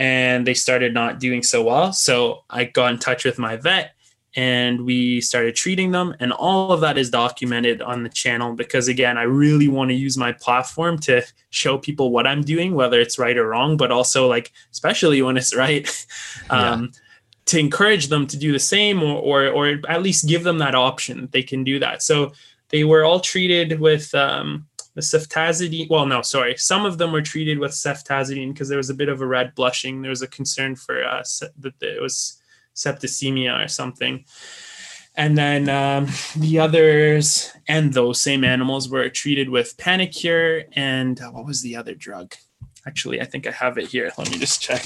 and they started not doing so well. So I got in touch with my vet and we started treating them. And all of that is documented on the channel because, again, I really want to use my platform to show people what I'm doing, whether it's right or wrong, but also, like, especially when it's right. um, yeah. To encourage them to do the same, or, or, or at least give them that option, they can do that. So they were all treated with um, the ceftazidime. Well, no, sorry. Some of them were treated with ceftazidime because there was a bit of a red blushing. There was a concern for uh, that it was septicemia or something. And then um, the others and those same animals were treated with Panacur and uh, what was the other drug? Actually, I think I have it here. Let me just check.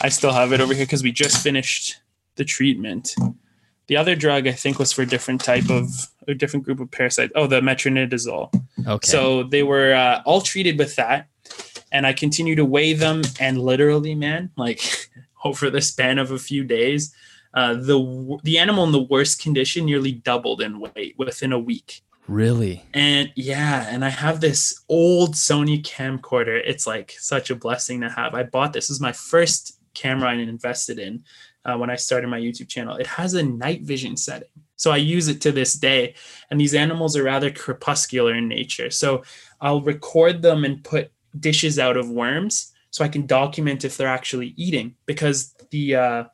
I still have it over here because we just finished the treatment. The other drug I think was for a different type of a different group of parasites. Oh, the metronidazole. Okay. So they were uh, all treated with that, and I continue to weigh them, and literally, man, like over the span of a few days, uh, the the animal in the worst condition nearly doubled in weight within a week. Really? And yeah, and I have this old Sony camcorder. It's like such a blessing to have. I bought this. This is my first camera I invested in uh, when I started my YouTube channel. It has a night vision setting. So I use it to this day. And these animals are rather crepuscular in nature. So I'll record them and put dishes out of worms so I can document if they're actually eating because the uh,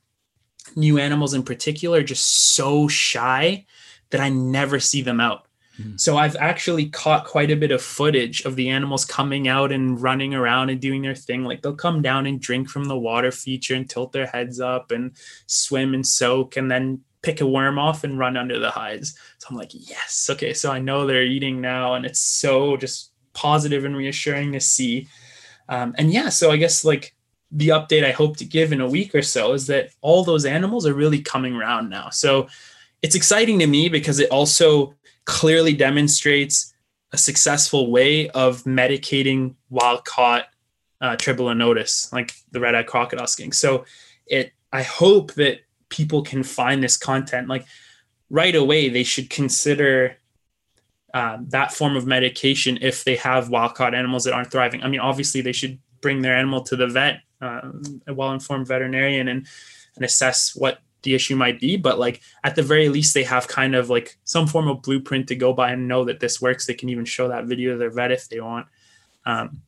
new animals in particular are just so shy that I never see them out. Mm-hmm. So I've actually caught quite a bit of footage of the animals coming out and running around and doing their thing. Like they'll come down and drink from the water feature and tilt their heads up and swim and soak and then pick a worm off and run under the hides. So I'm like, yes, okay. So I know they're eating now, and it's so just positive and reassuring to see. Um, and yeah, so I guess like the update I hope to give in a week or so is that all those animals are really coming around now. So it's exciting to me because it also clearly demonstrates a successful way of medicating wild caught uh, notice, like the red eyed crocodile skink. So it, I hope that people can find this content. Like right away, they should consider uh, that form of medication if they have wild caught animals that aren't thriving. I mean, obviously, they should bring their animal to the vet, uh, a well informed veterinarian, and and assess what the issue might be but like at the very least they have kind of like some form of blueprint to go by and know that this works they can even show that video to their vet if they want um,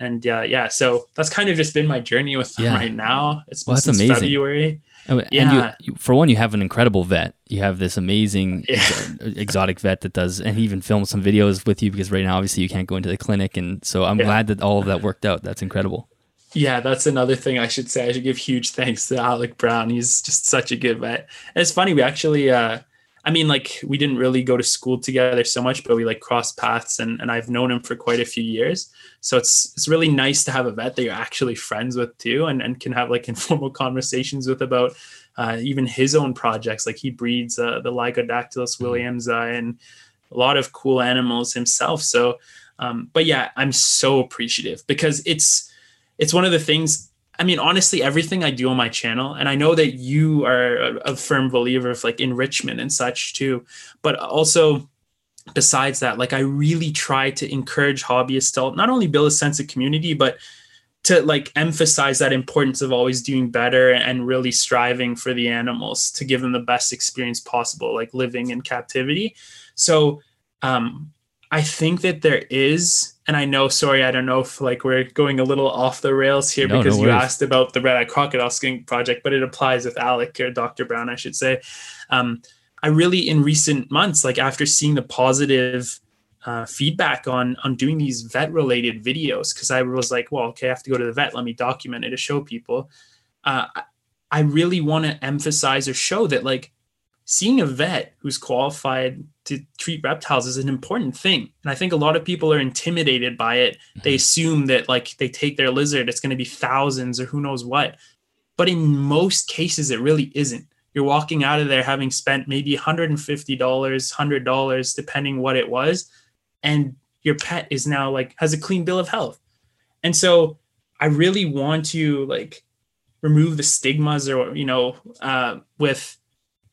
and uh, yeah so that's kind of just been my journey with them yeah. right now it's well, since amazing. february Oh, and Yeah. you, you, for one, you have an incredible vet. You have this amazing Yeah. ex- exotic vet that does, and he even films some videos with you because right now, obviously, you can't go into the clinic, and so I'm Yeah. glad that all of that worked out. That's incredible. Yeah, that's another thing I should say. I should give huge thanks to Alec Brown. He's just such a good vet. And it's funny, we actually uh I mean like we didn't really go to school together so much, but we like crossed paths and, and I've known him for quite a few years. So it's it's really nice to have a vet that you're actually friends with too and, and can have like informal conversations with about uh, even his own projects. Like he breeds uh, the Lygodactylus williamsi uh, and a lot of cool animals himself. So um, but yeah, I'm so appreciative because it's it's one of the things i mean honestly everything i do on my channel and i know that you are a, firm believer of like enrichment and such too but also besides that like i really try to encourage hobbyists to not only build a sense of community but to like emphasize that importance of always doing better and really striving for the animals to give them the best experience possible like living in captivity. So um I think that there is, and I know, sorry, I don't know if like we're going a little off the rails here No, no because you asked about the red eye crocodile Skink project, but it applies with Alec or Dr. Brown, I should say. Um, I really, in recent months, like after seeing the positive uh, feedback on on doing these vet related videos, because I was like, well, okay, I have to go to the vet. Let me document it to show people. Uh, I- I really want to emphasize or show that like seeing a vet who's qualified to treat reptiles is an important thing. And I think a lot of people are intimidated by it. They assume that like they take their lizard, it's going to be thousands or who knows what. But in most cases, it really isn't. You're walking out of there having spent maybe $150, $100, depending what it was. And your pet is now like has a clean bill of health. And so I really want to like remove the stigmas or, you know, uh, with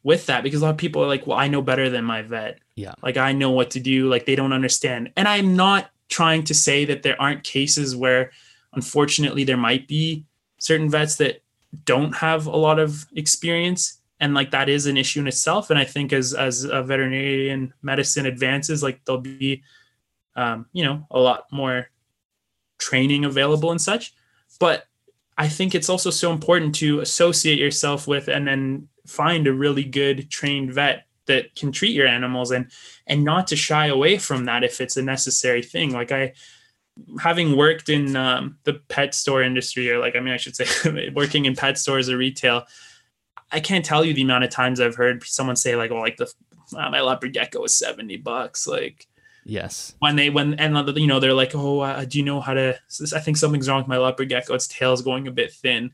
with that because a lot of people are like, well, I know better than my vet. Yeah. Like I know what to do. Like they don't understand. And I'm not trying to say that there aren't cases where unfortunately there might be certain vets that don't have a lot of experience and like that is an issue in itself and i think as as a veterinarian medicine advances like there'll be um, you know a lot more training available and such but i think it's also so important to associate yourself with and then find a really good trained vet that can treat your animals and and not to shy away from that if it's a necessary thing. Like i having worked in um, the pet store industry or like i mean i should say working in pet stores or retail i can't tell you the amount of times i've heard someone say like oh like the uh, my leopard gecko is 70 bucks like Yes. when they when and you know they're like oh uh, do you know how to i think something's wrong with my leopard gecko. Its tail's going a bit thin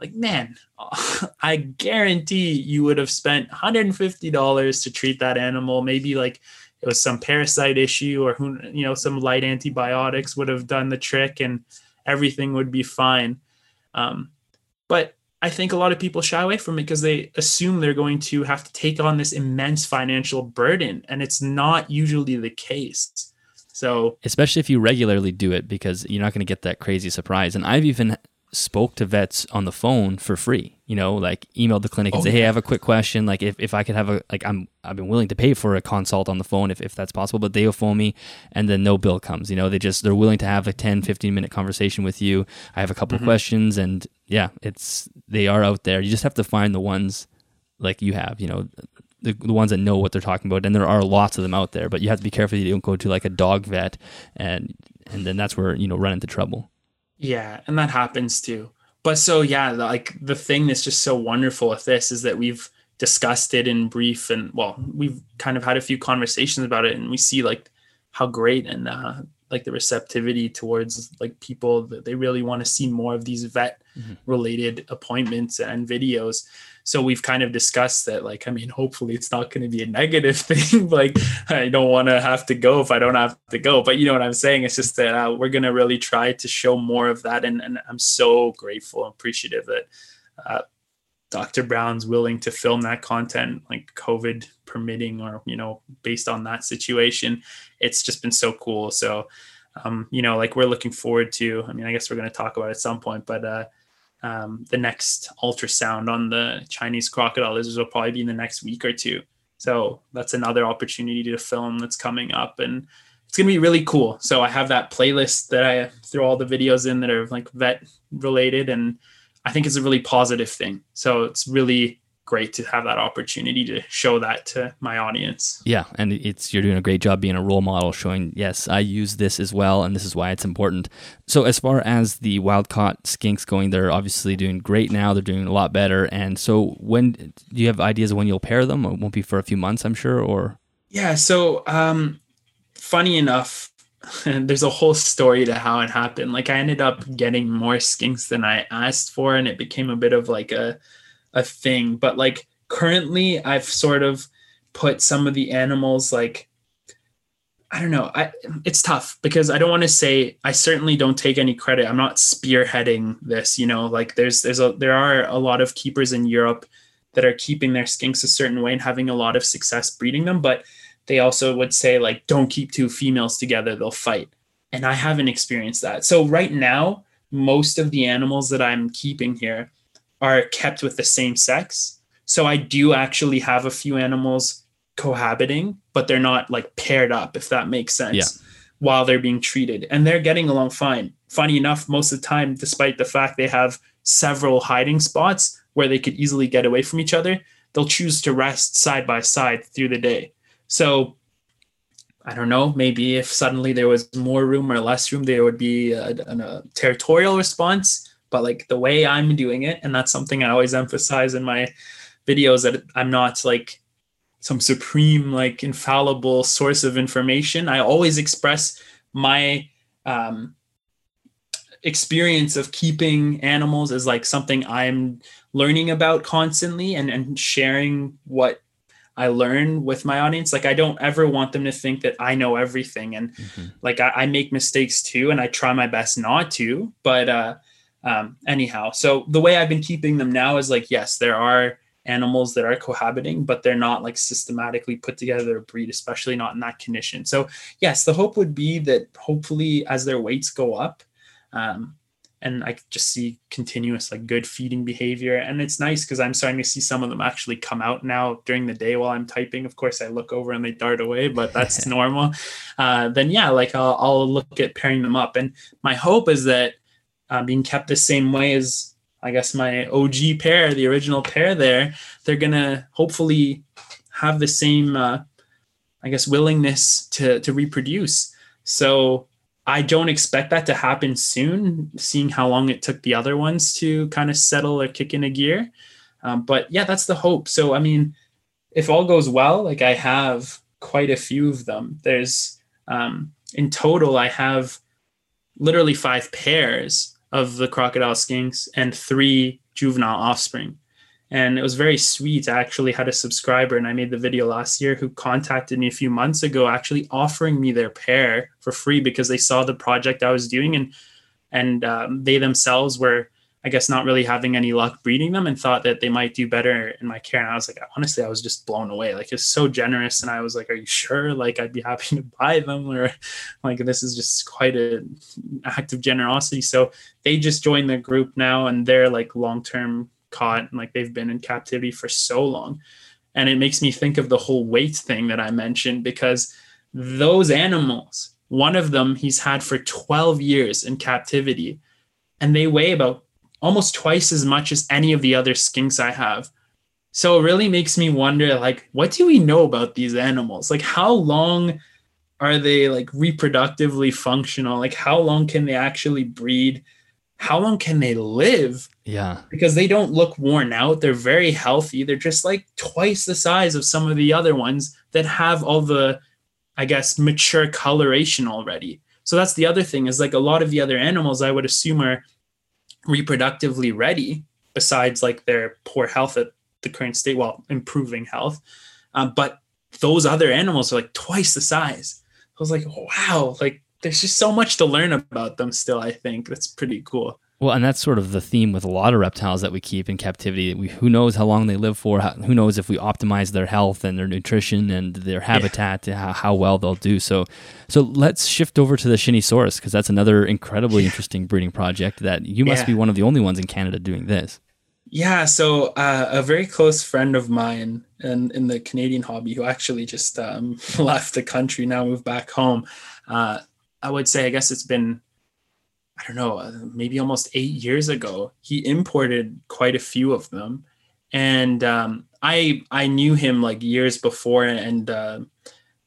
like man i guarantee you would have spent $150 to treat that animal. Maybe like it was some parasite issue or who you know some light antibiotics would have done the trick and everything would be fine. Um, but i think a lot of people shy away from it because they assume they're going to have to take on this immense financial burden and it's not usually the case. So especially if you regularly do it because you're not going to get that crazy surprise. And i've even spoke to vets on the phone for free you know like emailed the clinic and Oh, say hey i have a quick question. Like if, if i could have a like i'm i've been willing to pay for a consult on the phone if, if that's possible but they'll phone me and then no bill comes. You know they just they're willing to have a 10 15 minute conversation with you. I have a couple of questions and yeah it's they are out there. You just have to find the ones like you have you know the, the ones that know what they're talking about and there are lots of them out there but you have to be careful you don't go to like a dog vet and and then that's where you know run into trouble Yeah, and that happens too. But so yeah, like the thing that's just so wonderful with this is that we've discussed it in brief and well, we've kind of had a few conversations about it and we see like how great and uh like the receptivity towards like people that they really want to see more of these vet Mhm. related appointments and videos. So we've kind of discussed that like I mean hopefully it's not going to be a negative thing like I don't want to have to go if I don't have to go. But you know what I'm saying? It's just that uh, we're going to really try to show more of that. And, and I'm so grateful and appreciative that uh, Dr. Brown's willing to film that content, like COVID permitting, or, you know, based on that situation. It's just been so cool. So, um, you know, like we're looking forward to, I mean, I guess we're going to talk about it at some point, but, uh, um, the next ultrasound on the Chinese crocodile lizards will probably be in the next week or two. So that's another opportunity to film that's coming up, and it's gonna be really cool. So I have that playlist that I throw all the videos in that are like vet related, and I think it's a really positive thing. So it's really great to have that opportunity to show that to my audience. Yeah, and it's you're doing a great job being a role model, showing yes, I use this as well, and this is why it's important. So as far as the wild caught skinks going, they're obviously doing great now. They're doing a lot better. And so when do you have ideas of when you'll pair them? It won't be for a few months, I'm sure, or yeah. So um, funny enough. there's a whole story to how it happened. Like I ended up getting more skinks than I asked for, and it became a bit of like a a thing. But like currently, I've sort of put some of the animals like I don't know. I it's tough because I don't want to say I certainly don't take any credit. I'm not spearheading this, you know, like there's there's a there are a lot of keepers in Europe that are keeping their skinks a certain way and having a lot of success breeding them, but they also would say like don't keep two females together, they'll fight. And I haven't experienced that. So right now, most of the animals that I'm keeping here are kept with the same sex. So I do actually have a few animals cohabiting, but they're not like paired up, if that makes sense, yeah. while they're being treated. And they're getting along fine. Funny enough, most of the time, despite the fact they have several hiding spots where they could easily get away from each other, they'll choose to rest side by side through the day. So I don't know, maybe if suddenly there was more room or less room, there would be a, a, a territorial response but like the way I'm doing it, and that's something I always emphasize in my videos that I'm not like some supreme, like infallible source of information. I always express my um, experience of keeping animals as like something I'm learning about constantly and, and sharing what I learn with my audience. Like I don't ever want them to think that I know everything. And mm-hmm. like I, I, make mistakes too, and I try my best not to. But uh um, anyhow, so the way I've been keeping them now is like, yes, there are animals that are cohabiting, but they're not like systematically put together to breed, especially not in that condition. So, yes, the hope would be that hopefully as their weights go up, um, and I just see continuous like good feeding behavior. And it's nice because I'm starting to see some of them actually come out now during the day while I'm typing. Of course, I look over and they dart away, but that's normal. Uh, then yeah, like I'll, I'll look at pairing them up. And my hope is that uh, being kept the same way as I guess my OG pair, the original pair there, they're gonna hopefully have the same, uh, I guess, willingness to to reproduce. So I don't expect that to happen soon, seeing how long it took the other ones to kind of settle or kick in a gear. Um, but yeah, that's the hope. So I mean, if all goes well, like I have quite a few of them. There's um, in total, I have literally five pairs of the crocodile skinks and three juvenile offspring. And it was very sweet. I actually had a subscriber, and I made the video last year, who contacted me a few months ago, actually offering me their pair for free because they saw the project I was doing, and and um, they themselves were I guess not really having any luck breeding them and thought that they might do better in my care. And I was like, honestly, I was just blown away. Like it's so generous. And I was like, are you sure? Like I'd be happy to buy them or like this is just quite an act of generosity. So they just joined the group now and they're like long-term caught and like they've been in captivity for so long. And it makes me think of the whole weight thing that I mentioned because those animals, one of them he's had for 12 years in captivity and they weigh about almost twice as much as any of the other skinks I have. So it really makes me wonder like what do we know about these animals? Like how long are they like reproductively functional? Like how long can they actually breed? How long can they live? Yeah. Because they don't look worn out. They're very healthy. They're just like twice the size of some of the other ones that have all the I guess mature coloration already. So that's the other thing is like a lot of the other animals I would assume are reproductively ready besides like their poor health at the current state while improving health. Um, but those other animals are like twice the size. I was like wow like there's just so much to learn about them still i think. That's pretty cool well, and that's sort of the theme with a lot of reptiles that we keep in captivity. We, who knows how long they live for? How, who knows if we optimize their health and their nutrition and their habitat, yeah. how, how, well they'll do. So, so let's shift over to the Shinisaurus because that's another incredibly interesting breeding project that you must yeah. be one of the only ones in Canada doing this. Yeah, so uh, a very close friend of mine in, in the Canadian hobby who actually just um, left the country now, moved back home. Uh, I would say, I guess it's been I don't know, uh, maybe almost eight years ago. He imported quite a few of them, and um, I I knew him like years before, and uh,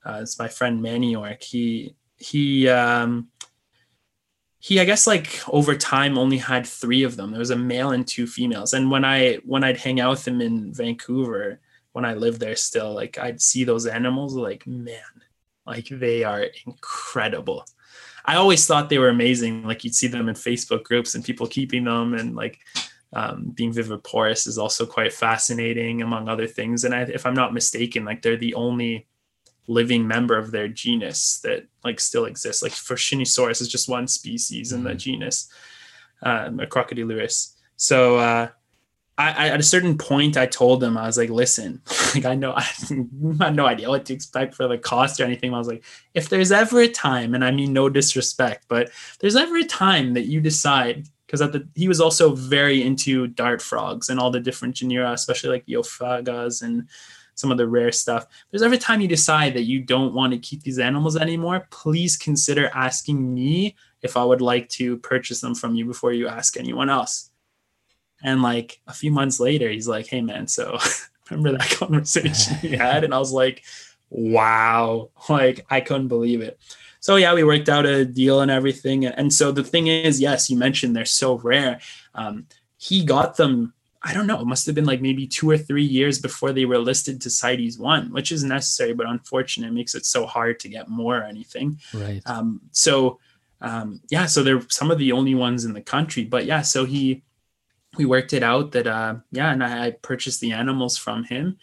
uh, it's my friend Manny York. He he um, he I guess like over time only had three of them. There was a male and two females, and when I when I'd hang out with him in Vancouver when I lived there still, like I'd see those animals, like man, like they are incredible I always thought they were amazing. Like you'd see them in Facebook groups and people keeping them, and like um, being viviparous is also quite fascinating, among other things. And I, if I'm not mistaken, like they're the only living member of their genus that like still exists. Like for Forshinisaurus is just one species in the mm-hmm. genus, um, crocodilurus. So uh, I, at a certain point, I told them, I was like, listen, like I know I, had no idea what to expect for the cost or anything. I was like, if there's ever a time, and I mean no disrespect, but there's ever a time that you decide, because at the he was also very into dart frogs and all the different genera, especially like Oophagas and some of the rare stuff. There's every time you decide that you don't want to keep these animals anymore, please consider asking me if I would like to purchase them from you before you ask anyone else and like a few months later, he's like, Hey man, so remember that conversation we had? And I was like, Wow, like I couldn't believe it. So yeah, we worked out a deal and everything. And so the thing is, yes, you mentioned they're so rare. Um, he got them I don't know, it must have been like maybe two or three years before they were listed to CITES one, which is necessary, but unfortunate. It makes it so hard to get more or anything. Right. Um, so um, yeah, so they're some of the only ones in the country. But yeah, so he we worked it out that uh, yeah, and I, I, purchased the animals from him,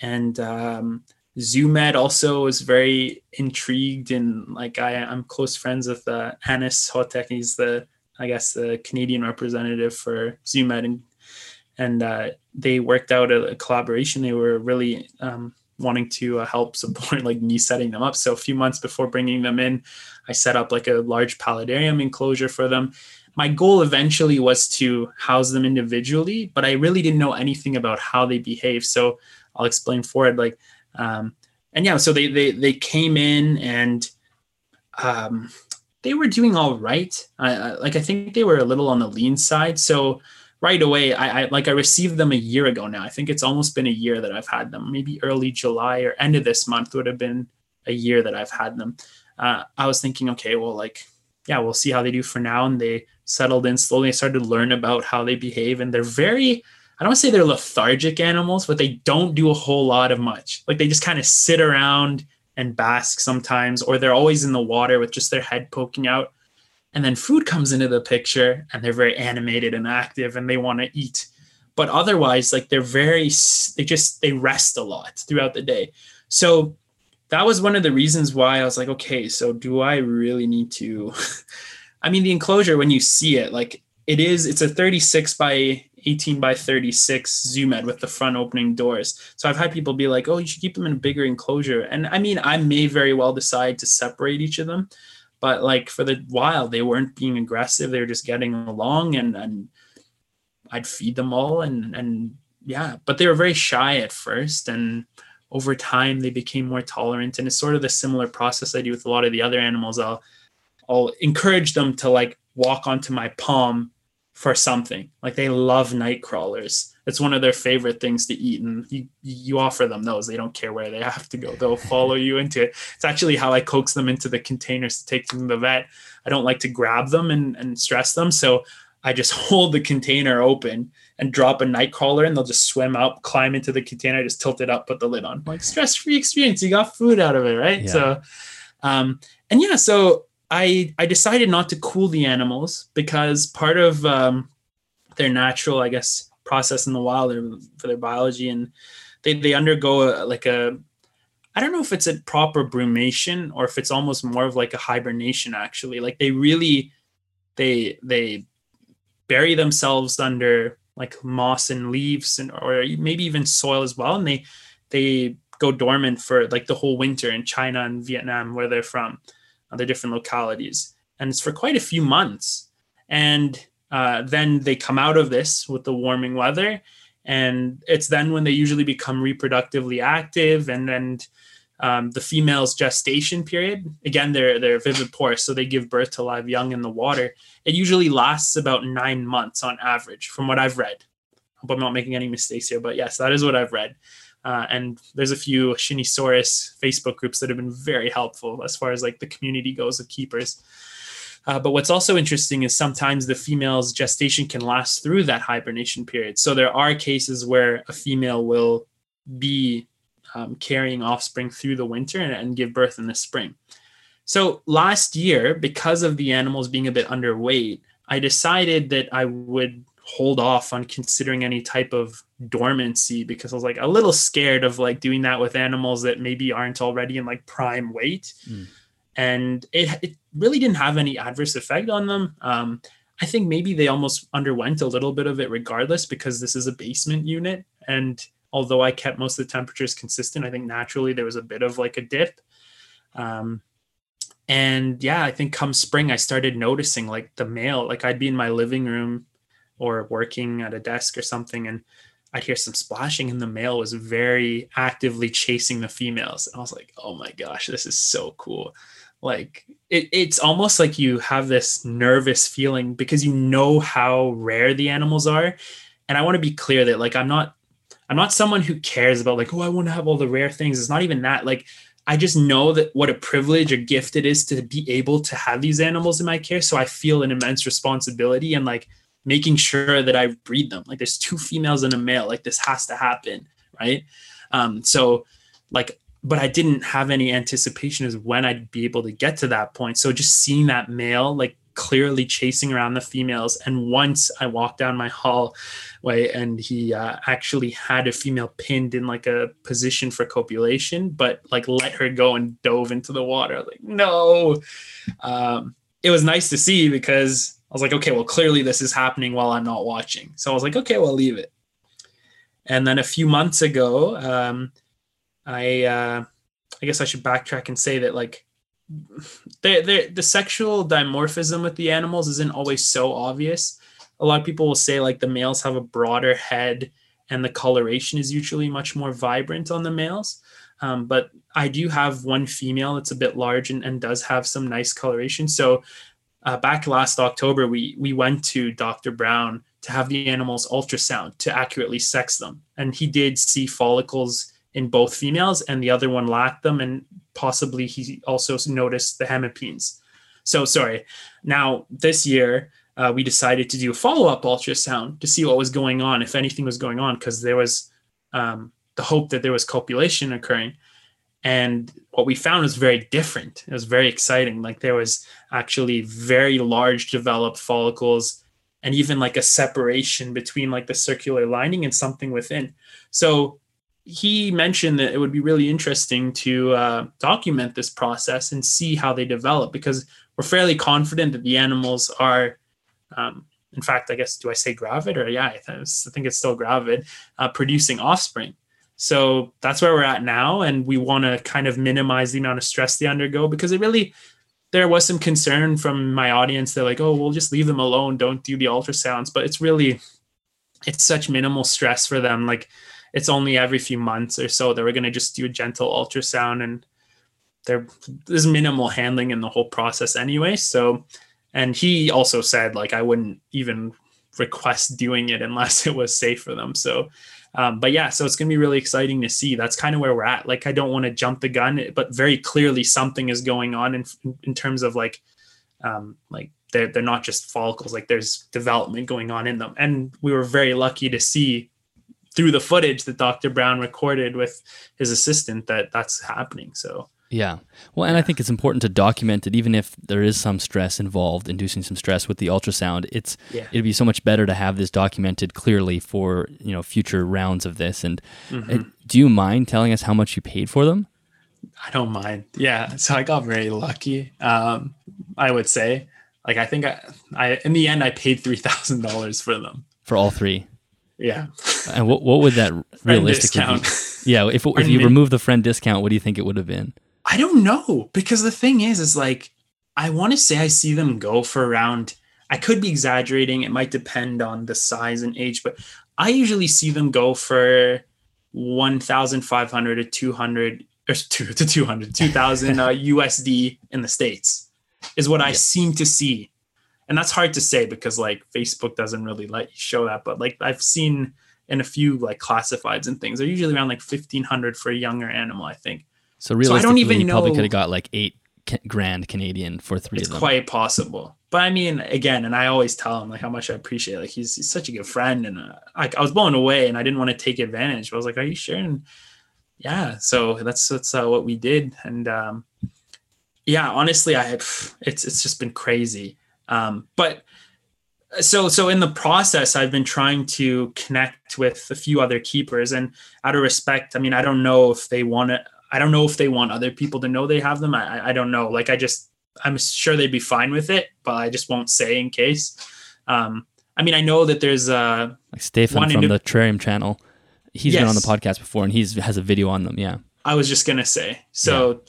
and um, ZooMed also was very intrigued and like I, I'm close friends with uh, Anis Hotek. He's the I guess the Canadian representative for ZooMed, and and uh, they worked out a, a, collaboration. They were really um, wanting to uh, help support like me setting them up. So a few months before bringing them in, I set up like a large paludarium enclosure for them my goal eventually was to house them individually, but I really didn't know anything about how they behave. So I'll explain for it. Like, um, and yeah, so they they they came in and um, they were doing all right. I, I, like I think they were a little on the lean side. So right away, I, I like I received them a year ago now. I think it's almost been a year that I've had them. Maybe early July or end of this month would have been a year that I've had them. Uh, I was thinking, okay, well, like yeah, we'll see how they do for now. And they settled in slowly. I started to learn about how they behave, and they're very I don't say they're lethargic animals, but they don't do a whole lot of much. Like they just kind of sit around and bask sometimes, or they're always in the water with just their head poking out. And then food comes into the picture and they're very animated and active and they want to eat. But otherwise, like they're very, they just, they rest a lot throughout the day. So that was one of the reasons why I was like, okay, so do I really need to I mean, the enclosure when you see it, like it is, it's a 36 by 18 by 36 ZooMed with the front opening doors. So I've had people be like, "Oh, you should keep them in a bigger enclosure." And I mean, I may very well decide to separate each of them, but like for the while, they weren't being aggressive; they were just getting along, and and I'd feed them all, and and yeah, but they were very shy at first, and over time they became more tolerant. And it's sort of the similar process I do with a lot of the other animals. I'll I'll encourage them to like walk onto my palm for something. Like they love night crawlers. It's one of their favorite things to eat, and you you offer them those. They don't care where they have to go. They'll follow you into it. It's actually how I coax them into the containers to take them to the vet. I don't like to grab them and, and stress them, so I just hold the container open and drop a night crawler, and they'll just swim up, climb into the container, just tilt it up, put the lid on. Like stress free experience. You got food out of it, right? Yeah. So, um, and yeah, so I I decided not to cool the animals because part of um, their natural, I guess, process in the wild for their biology, and they they undergo a, like a I don't know if it's a proper brumation or if it's almost more of like a hibernation. Actually, like they really they they bury themselves under like moss and leaves and or maybe even soil as well, and they they go dormant for like the whole winter in China and Vietnam where they're from other different localities. And it's for quite a few months. And uh, then they come out of this with the warming weather. And it's then when they usually become reproductively active and then um, the female's gestation period, again, they're they're viviparous, so they give birth to live young in the water. It usually lasts about nine months on average, from what I've read. I Hope I'm not making any mistakes here, but yes, that is what I've read. Uh, and there's a few Shinisaurus Facebook groups that have been very helpful as far as like the community goes of keepers. Uh, but what's also interesting is sometimes the female's gestation can last through that hibernation period. So there are cases where a female will be um, carrying offspring through the winter and, and give birth in the spring. So last year, because of the animals being a bit underweight, I decided that I would hold off on considering any type of dormancy because I was like a little scared of like doing that with animals that maybe aren't already in like prime weight. Mm. And it, it really didn't have any adverse effect on them. Um, I think maybe they almost underwent a little bit of it regardless because this is a basement unit. And although I kept most of the temperatures consistent, I think naturally there was a bit of like a dip. Um, and yeah, I think come spring, I started noticing like the male, like I'd be in my living room or working at a desk or something, and I'd hear some splashing, and the male was very actively chasing the females. And I was like, oh my gosh, this is so cool. Like it, it's almost like you have this nervous feeling because you know how rare the animals are. And I want to be clear that like I'm not I'm not someone who cares about like, oh, I want to have all the rare things. It's not even that. Like I just know that what a privilege or gift it is to be able to have these animals in my care. So I feel an immense responsibility and like making sure that I breed them. Like there's two females and a male. Like this has to happen, right? Um, so like, but I didn't have any anticipation as when I'd be able to get to that point. So just seeing that male like clearly chasing around the females, and once I walked down my hallway and he uh, actually had a female pinned in like a position for copulation, but like let her go and dove into the water. Like no, um, it was nice to see because I was like, okay, well, clearly this is happening while I'm not watching. So I was like, okay, well, leave it. And then a few months ago, um, I uh, I guess I should backtrack and say that like the the sexual dimorphism with the animals isn't always so obvious. A lot of people will say like the males have a broader head and the coloration is usually much more vibrant on the males. Um, but I do have one female that's a bit large and, and does have some nice coloration. So uh, back last October, we we went to Dr. Brown to have the animals ultrasound to accurately sex them, and he did see follicles in both females, and the other one lacked them, and possibly he also noticed the hemipenes. So sorry. Now this year. Uh, we decided to do a follow-up ultrasound to see what was going on, if anything was going on, because there was um, the hope that there was copulation occurring and what we found was very different. It was very exciting. Like there was actually very large developed follicles and even like a separation between like the circular lining and something within. So he mentioned that it would be really interesting to uh, document this process and see how they develop because we're fairly confident that the animals are um, in fact i guess do i say gravid or yeah i, think it's still gravid uh, producing offspring so that's where we're at now. And we want to kind of minimize the amount of stress they undergo because it really, there was some concern from my audience. They're like, oh, we'll just leave them alone. Don't do the ultrasounds. But it's really, it's such minimal stress for them. Like it's only every few months or so that we're going to just do a gentle ultrasound and there there's minimal handling in the whole process anyway. So, and he also said like, I wouldn't even request doing it unless it was safe for them. So um, but yeah, so it's going to be really exciting to see. That's kind of where we're at. Like, I don't want to jump the gun, but very clearly something is going on in in terms of like, um, like they're they're not just follicles. Like, there's development going on in them, and we were very lucky to see through the footage that Dr. Brown recorded with his assistant that that's happening. So yeah. Well, and I think it's important to document it, even if there is some stress involved, inducing some stress with the ultrasound. It's yeah. it'd be so much better to have this documented clearly for you know future rounds of this. And mm-hmm. do you mind telling us how much you paid for them? I don't mind. Yeah. So I got very lucky. Um, I would say, like, I think I, I in the end I paid three thousand dollars for them for all three. Yeah. And what what would that realistically? Be? Yeah. If if you remove the friend discount, what do you think it would have been? I don't know because the thing is, is like I want to say I see them go for around. I could be exaggerating. It might depend on the size and age, but I usually see them go for one thousand five hundred to two hundred or two to 200 2000 uh, usd in the states is what i Yeah. seem to see and that's hard to say because like facebook doesn't really let you show that but like i've seen in a few like classifieds and things they're usually around like 1500 for a younger animal i think So I realistically, don't even you probably know- could have got like eight grand Canadian for three it's of them. quite possible. But i mean again and i always tell him like how much i appreciate like he's, he's such a good friend and uh, like i was blown away and i didn't want to take advantage but i was like are you sure? And yeah so that's that's uh, what we did. And um yeah honestly i it's it's just been crazy. Um but so so in the process i've been trying to connect with a few other keepers and out of respect i mean i don't know if they want to i don't know if they want other people to know they have them i i- don't know like i just i'm sure they'd be fine with it but i just won't say in case um i mean i know that there's uh Like Stefan from the Terrarium channel, he's been on the podcast before, and he's has a video on them. Yeah. i was just gonna say so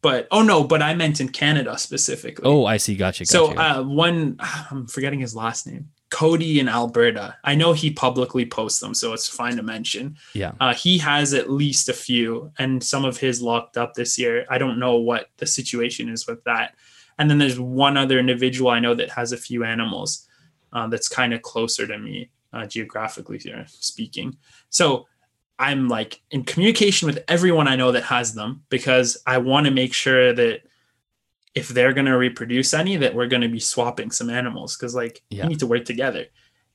but oh no but i meant in canada specifically Oh, I see. Gotcha. Gotcha. So uh, one, I'm forgetting his last name. Cody in Alberta. I know he publicly posts them, so it's fine to mention. yeah. Uh, he has at least a few, and some of his locked up this year. I don't know what the situation is with that. And then there's one other individual I know that has a few animals uh, that's kind of closer to me uh, geographically here speaking. So I'm like in communication with everyone I know that has them because I want to make sure that if they're going to reproduce any, that we're going to be swapping some animals because like Yeah. we need to work together.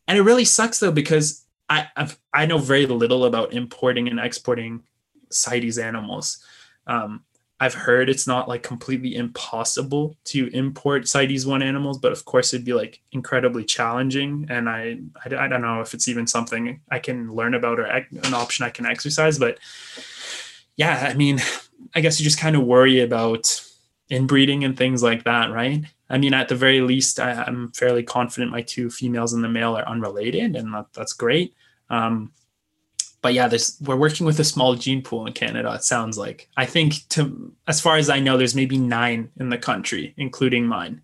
And it really sucks though because I I've, I know very little about importing and exporting CITES animals. Um, I've heard it's not like completely impossible to import CITES one animals, but of course it'd be like incredibly challenging. And I, I, I don't know if it's even something I can learn about or an option I can exercise. But yeah, I mean, I guess you just kind of worry about inbreeding and things like that, right? I mean, at the very least, I, I'm fairly confident my two females and the male are unrelated, and that, that's great. Um, but yeah, there's we're working with a small gene pool in Canada. It sounds like I think to as far as I know, there's maybe nine in the country, including mine.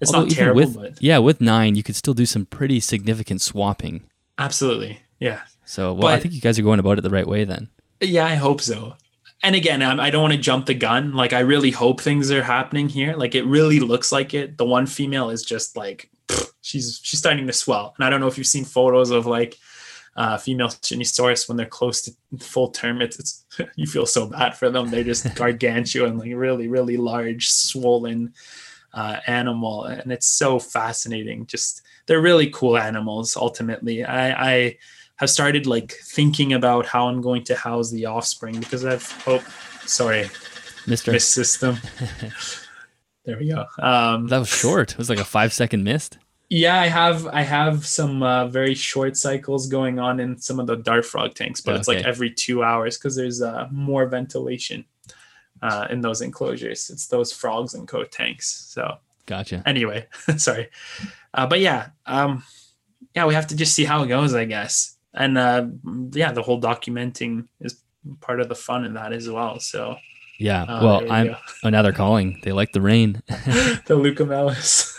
It's Although not terrible, with, but yeah, with nine, you could still do some pretty significant swapping. absolutely, yeah, So, well, I think you guys are going about it the right way then. yeah. I hope so. And again, I'm, don't want to jump the gun. Like I really hope things are happening here. Like it really looks like it. The one female is just like pfft, she's she's starting to swell. And I don't know if you've seen photos of like uh, female Shinisaurus when they're close to full term. It's, it's you feel so bad for them. They're just gargantuan, like really, really large, swollen uh, animal, and it's so fascinating. Just they're really cool animals. Ultimately, I, I have started like thinking about how I'm going to house the offspring because I've oh sorry Mister, miss system. there we go. Um, that was short. It was like a five second mist. yeah, I have I have some uh, very short cycles going on in some of the dart frog tanks, but it's like every two hours because there's uh, more ventilation uh, in those enclosures. It's those frogs and coat tanks. So Gotcha. anyway, sorry, uh, but yeah, um, yeah, we have to just see how it goes, I guess. And uh, yeah, the whole documenting is part of the fun in that as well. So Yeah. uh, well, I'm. Oh, now they're calling. They like the rain. the leucomelas.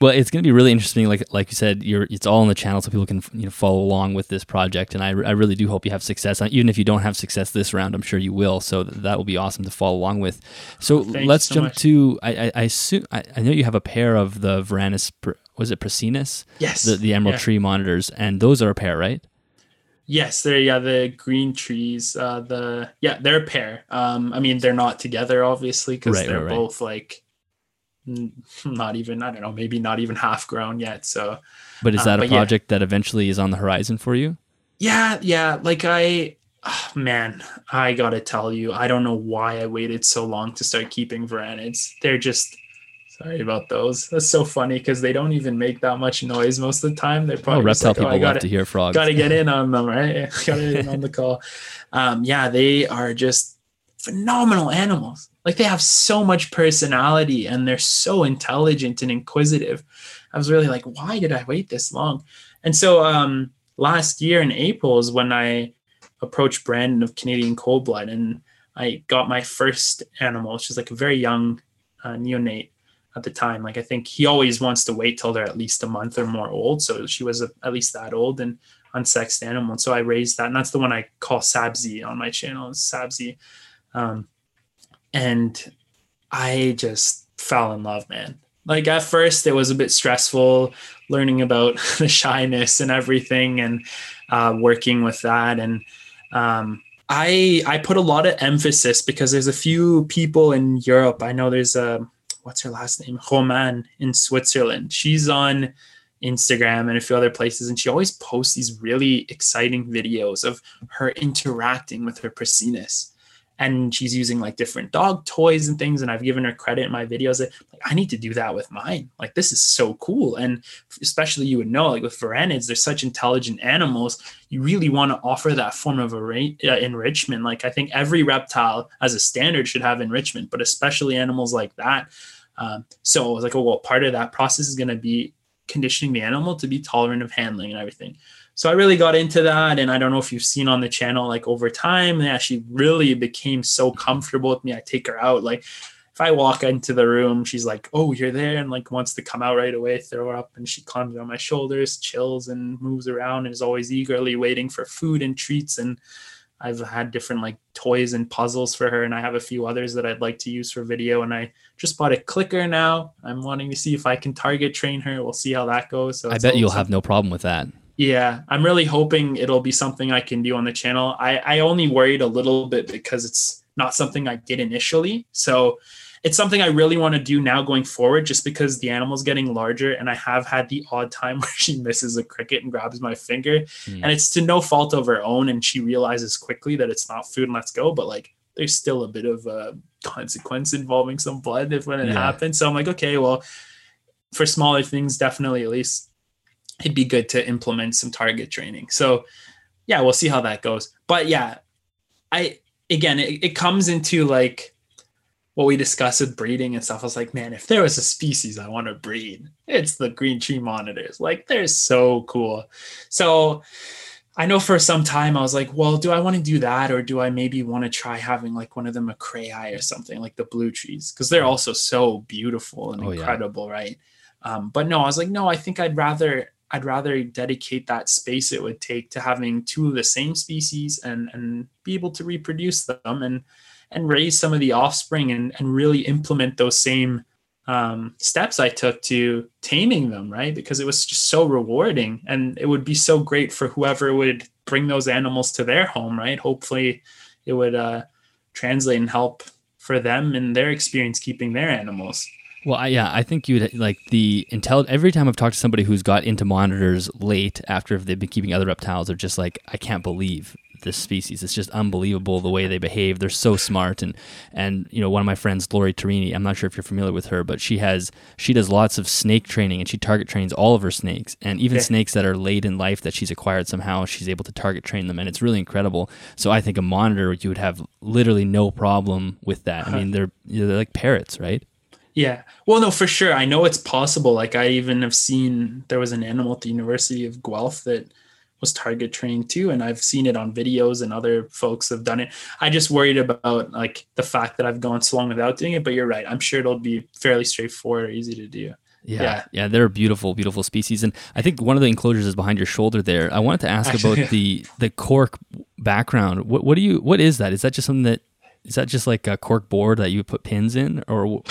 Well, it's going to be really interesting. Like like you said, you're it's all on the channel, so people can you know follow along with this project. And I, I really do hope you have success. Uh, Even if you don't have success this round, I'm sure you will. So th- that will be awesome to follow along with. So you let's so jump much. to. I I, I assume I, I know you have a pair of the Varanus. Was it Prasinus? yes, The the Emerald Yeah. Tree monitors, and those are a pair, right? Yes, they're yeah the green trees. Uh, the yeah they're a pair. Um, I mean they're not together obviously because Right, they're right, right. both like n- not even I don't know maybe not even half grown yet. So But is Uh, that a but yeah. project that eventually is on the horizon for you? yeah yeah like I ah, man I gotta tell you I don't know why I waited so long to start keeping Varanids. They're just sorry about those. That's so funny because they don't even make that much noise most of the time. They're Oh, probably just reptile like, oh, people I gotta to hear frogs. got to get in on them, right? got to get in on the call. Um, yeah, they are just phenomenal animals. Like they have so much personality and they're so intelligent and inquisitive. I was really like, why did I wait this long? And so um, last year in April is when I approached Brandon of Canadian Cold Blood and I got my first animal. She's like a very young uh, neonate at the time. Like I think he always wants to wait till they're at least a month or more old. So she was a, at least that old and unsexed animal. And so I raised that, and that's the one I call Sabzi on my channel. Sabzi. Um, and I just fell in love, man. Like at first, it was a bit stressful learning about the shyness and everything, and uh, working with that. And um, I I put a lot of emphasis because there's a few people in Europe. I know there's a what's her last name, Roman in Switzerland. She's on Instagram and a few other places, and she always posts these really exciting videos of her interacting with her Prasinus and she's using like different dog toys and things and i've given her credit in my videos that like, i need to do that with mine. Like this is so cool. And especially you would know like with varanids they're such intelligent animals. You really want to offer that form of uh, enrichment. Like i think every reptile as a standard should have enrichment but especially animals like that. Um, so i was like oh well part of that process is going to be conditioning the animal to be tolerant of handling and everything so I really got into that. And I don't know if you've seen on the channel, like over time, yeah, she really became so comfortable with me. I take her out. Like if I walk into the room, she's like, Oh, you're there, and like wants to come out right away, throw her up, and she climbs on my shoulders, chills and moves around and is always eagerly waiting for food and treats. And I've had different like toys and puzzles for her, and I have a few others that I'd like to use for video. And I just bought a clicker now. I'm wanting to see if I can target train her. We'll see how that goes. So I bet you'll have no problem with that. Yeah, I'm really hoping it'll be something I can do on the channel. I, I only worried a little bit because it's not something I did initially. So it's something I really want to do now going forward, just because the animal's getting larger and I have had the odd time where she misses a cricket and grabs my finger. Mm. And it's to no fault of her own. And she realizes quickly that it's not food and let's go. But like there's still a bit of a consequence involving some blood if when it yeah. happens. So I'm like, okay, well, for smaller things, definitely at least it'd be good to implement some target training. So yeah, we'll see how that goes. But yeah, I again it, it comes into like what we discussed with breeding and stuff. I was like, man, if there was a species I want to breed, it's the green tree monitors. Like they're so cool. So I know for some time I was like, well, do I want to do that or do I maybe want to try having like one of the macraei or something like the blue trees? Because they're also so beautiful and oh, incredible, yeah. right? Um, but no, I was like, no, I think I'd rather I'd rather dedicate that space it would take to having two of the same species and and be able to reproduce them and and raise some of the offspring and and really implement those same um, steps I took to taming them, right? Because it was just so rewarding and it would be so great for whoever would bring those animals to their home, right? Hopefully it would uh, translate and help for them and their experience keeping their animals. Well, I, yeah, I think you'd like the intel. Every time I've talked to somebody who's got into monitors late after they've been keeping other reptiles, they're just like, I can't believe this species. It's just unbelievable the way they behave. They're so smart, and and you know, one of my friends, Lori Torrini, I'm not sure if you're familiar with her, but she has she does lots of snake training, and she target trains all of her snakes, and even okay. snakes that are late in life that she's acquired somehow. She's able to target train them, and it's really incredible. So I think a monitor, you would have literally no problem with that. I mean, they're they're like parrots, right? Yeah. Well, no, for sure. I know it's possible. Like I even have seen there was an animal at the University of Guelph that was target trained too, and I've seen it on videos and other folks have done it. I just worried about like the fact that I've gone so long without doing it, but you're right. I'm sure it'll be fairly straightforward or easy to do. Yeah, yeah, yeah, they're beautiful, beautiful species, and I think one of the enclosures is behind your shoulder there. I wanted to ask Actually, about the the cork background. What what do you what is that? Is that just something that is that just like a cork board that you put pins in, or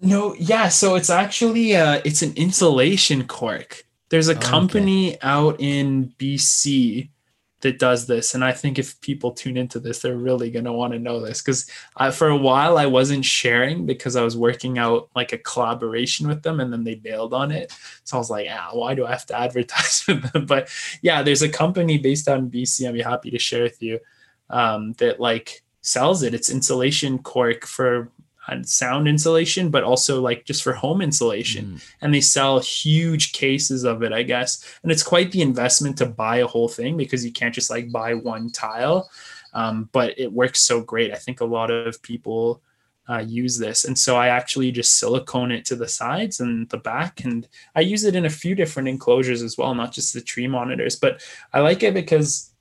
no? Yeah, so it's actually uh, it's an insulation cork. There's a oh, company okay. out in BC that does this, and I think if people tune into this, they're really gonna want to know this because for a while I wasn't sharing because I was working out like a collaboration with them, and then they bailed on it. So I was like, ah, why do I have to advertise with them? But yeah, there's a company based out in BC. I'd be happy to share with you um, that like sells it. It's insulation cork for uh, sound insulation, but also like just for home insulation. Mm. And they sell huge cases of it, I guess. And it's quite the investment to buy a whole thing because you can't just like buy one tile. Um, but it works so great. I think a lot of people uh, use this. And so I actually just silicone it to the sides and the back. And I use it in a few different enclosures as well, not just the tree monitors. But I like it because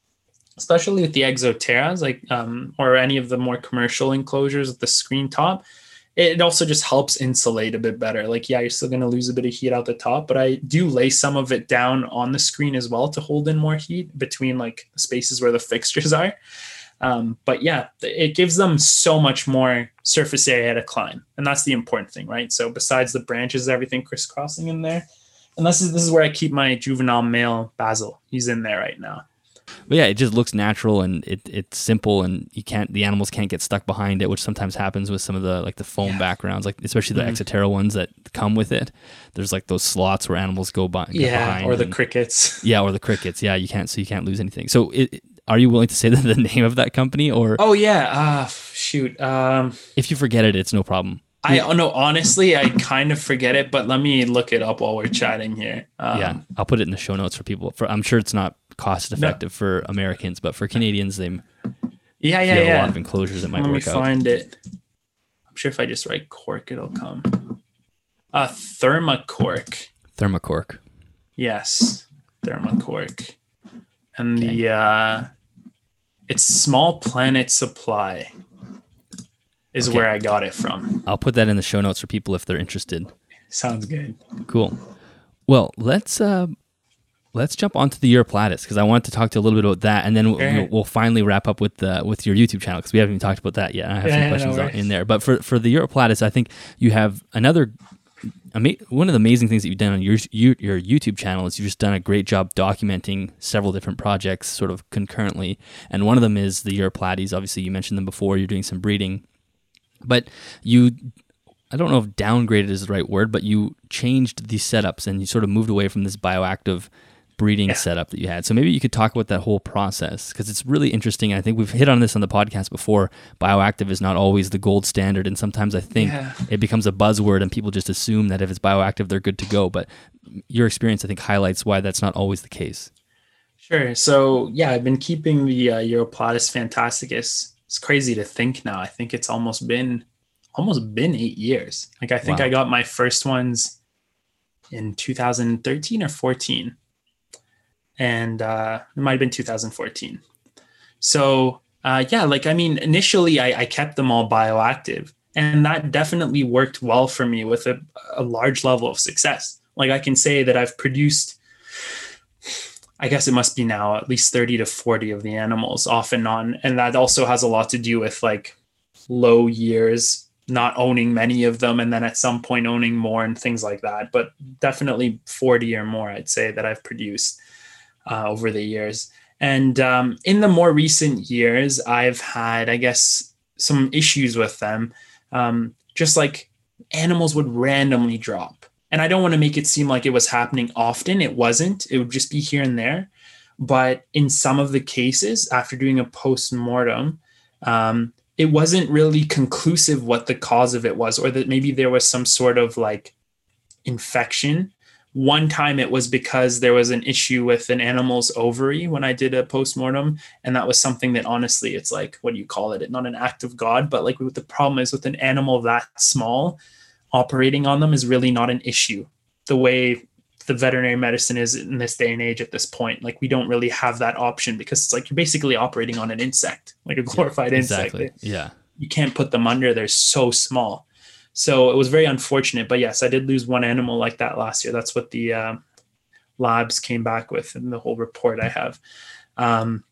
especially with the Exoterras, like um, or any of the more commercial enclosures with the screen top, it also just helps insulate a bit better. Like, yeah, you're still going to lose a bit of heat out the top, but I do lay some of it down on the screen as well to hold in more heat between like spaces where the fixtures are. Um, but yeah, it gives them so much more surface area to climb, and that's the important thing, right? So besides the branches, everything crisscrossing in there, and this is this is where I keep my juvenile male Basil. He's in there right now. But yeah, it just looks natural and it, it's simple, and you can't the animals can't get stuck behind it, which sometimes happens with some of the like the foam yeah. backgrounds, like especially the mm-hmm. Exoterra ones that come with it. There's like those slots where animals go by. Yeah, or the and, crickets. Yeah, or the crickets. Yeah, you can't so you can't lose anything. So it, are you willing to say the, the name of that company or oh yeah uh shoot um if you forget it it's no problem i oh no honestly i kind of forget it but let me look it up while we're chatting here um, yeah i'll put it in the show notes for people for i'm sure it's not cost effective no. for americans but for canadians they yeah yeah yeah a lot of enclosures that might let work me find it i'm sure if i just write cork it'll come uh thermocork. Thermocork. yes thermocork, and okay. the uh, it's Small Planet Supply is okay. where I got it from. I'll put that in the show notes for people if they're interested. Sounds good. Cool. Well, let's uh, let's jump onto the Uroplatus because I wanted to talk to you a little bit about that, and then we'll, we'll finally wrap up with the with your YouTube channel because we haven't even talked about that yet. I have yeah, some questions no in there, but for for the Uroplatus, I think you have another ama- one of the amazing things that you've done on your, your, YouTube channel is you've just done a great job documenting several different projects sort of concurrently. And one of them is the Uroplatus. Obviously, you mentioned them before. You're doing some breeding, but you I don't know if downgraded is the right word, but you changed the setups and you sort of moved away from this bioactive breeding yeah. setup that you had. So maybe you could talk about that whole process because it's really interesting. I think we've hit on this on the podcast before. Bioactive is not always the gold standard, and sometimes I think yeah. it becomes a buzzword, and people just assume that if it's bioactive, they're good to go. But your experience, I think, highlights why that's not always the case. Sure. So yeah, I've been keeping the uh, Uroplatus fantasticus. It's crazy to think now. I think it's almost been almost been eight years. Like I think wow. I got my first ones in 2013 or 14 and uh, it might have been 2014. So uh, yeah, like I mean, initially I, I, kept them all bioactive, and that definitely worked well for me with a, a large level of success. Like I can say that I've produced, I guess it must be now at least 30 to 40 of the animals off and on, and that also has a lot to do with like low years not owning many of them and then at some point owning more and things like that but definitely 40 or more i'd say that i've produced uh, over the years. And um, in the more recent years, I've had, I guess, some issues with them. Um, just like animals would randomly drop. And I don't want to make it seem like it was happening often. It wasn't, it would just be here and there. But in some of the cases, after doing a post mortem, um, it wasn't really conclusive what the cause of it was, or that maybe there was some sort of like infection one time it was because there was an issue with an animal's ovary when I did a postmortem. And that was something that honestly, it's like, what do you call it? Not an act of God, but like what the problem is with an animal that small, operating on them is really not an issue. The way the veterinary medicine is in this day and age at this point, like we don't really have that option because it's like you're basically operating on an insect, like a glorified yeah, exactly. insect. Yeah. You can't put them under, they're so small. So it was very unfortunate. But yes, I did lose one animal like that last year. That's what the uh, labs came back with in the whole report I have. Um,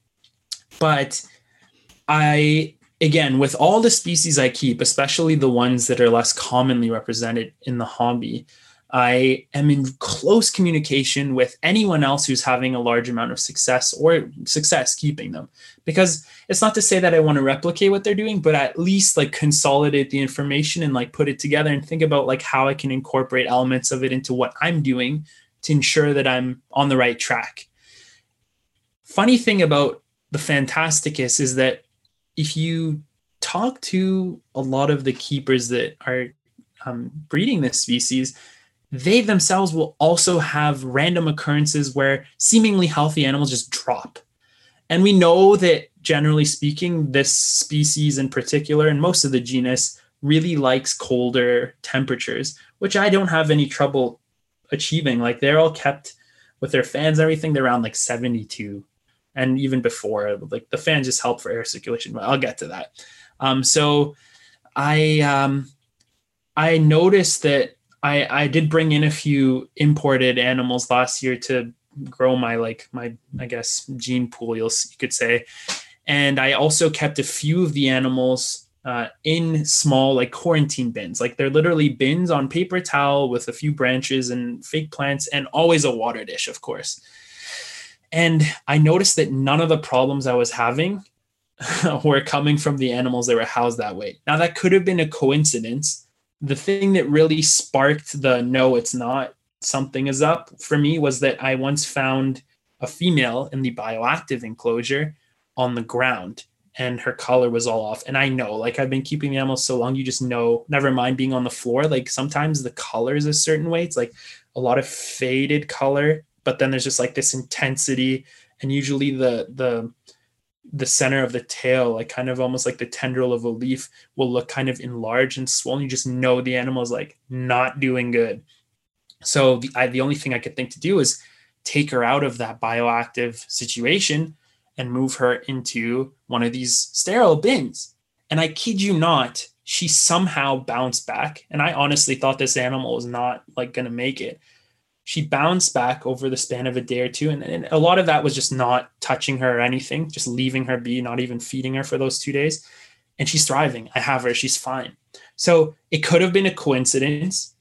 but I, again, with all the species I keep, especially the ones that are less commonly represented in the hobby, I am in close communication with anyone else who's having a large amount of success or success keeping them. Because it's not to say that I want to replicate what they're doing, but at least like consolidate the information and like put it together and think about like how I can incorporate elements of it into what I'm doing to ensure that I'm on the right track. Funny thing about the Fantasticus is that if you talk to a lot of the keepers that are um, breeding this species, they themselves will also have random occurrences where seemingly healthy animals just drop. And we know that generally speaking, this species in particular, and most of the genus, really likes colder temperatures, which I don't have any trouble achieving. Like they're all kept with their fans and everything, they're around like 72. And even before, like the fans just help for air circulation. But I'll get to that. Um, so I um, I noticed that I I did bring in a few imported animals last year to grow my like my I guess gene pool. You could say, And I also kept a few of the animals uh, in small like quarantine bins. Like they're literally bins on paper towel with a few branches and fake plants and always a water dish, of course. And I noticed that none of the problems I was having were coming from the animals that were housed that way. Now, that could have been a coincidence. The thing that really sparked the no, it's not, something is up for me was that I once found a female in the bioactive enclosure on the ground and her color was all off. And I know, like I've been keeping the animals so long, you just know, never mind being on the floor. Like sometimes the color is a certain way. It's like a lot of faded color, but then there's just like this intensity. And usually the the the center of the tail, like kind of almost like the tendril of a leaf, will look kind of enlarged and swollen. You just know the animal is like not doing good. So the, I, the only thing I could think to do is take her out of that bioactive situation and move her into one of these sterile bins. And I kid you not, she somehow bounced back. And I honestly thought this animal was not like going to make it. She bounced back over the span of a day or two. And, and a lot of that was just not touching her or anything, just leaving her be, not even feeding her for those two days. And she's thriving. I have her, she's fine. So it could have been a coincidence.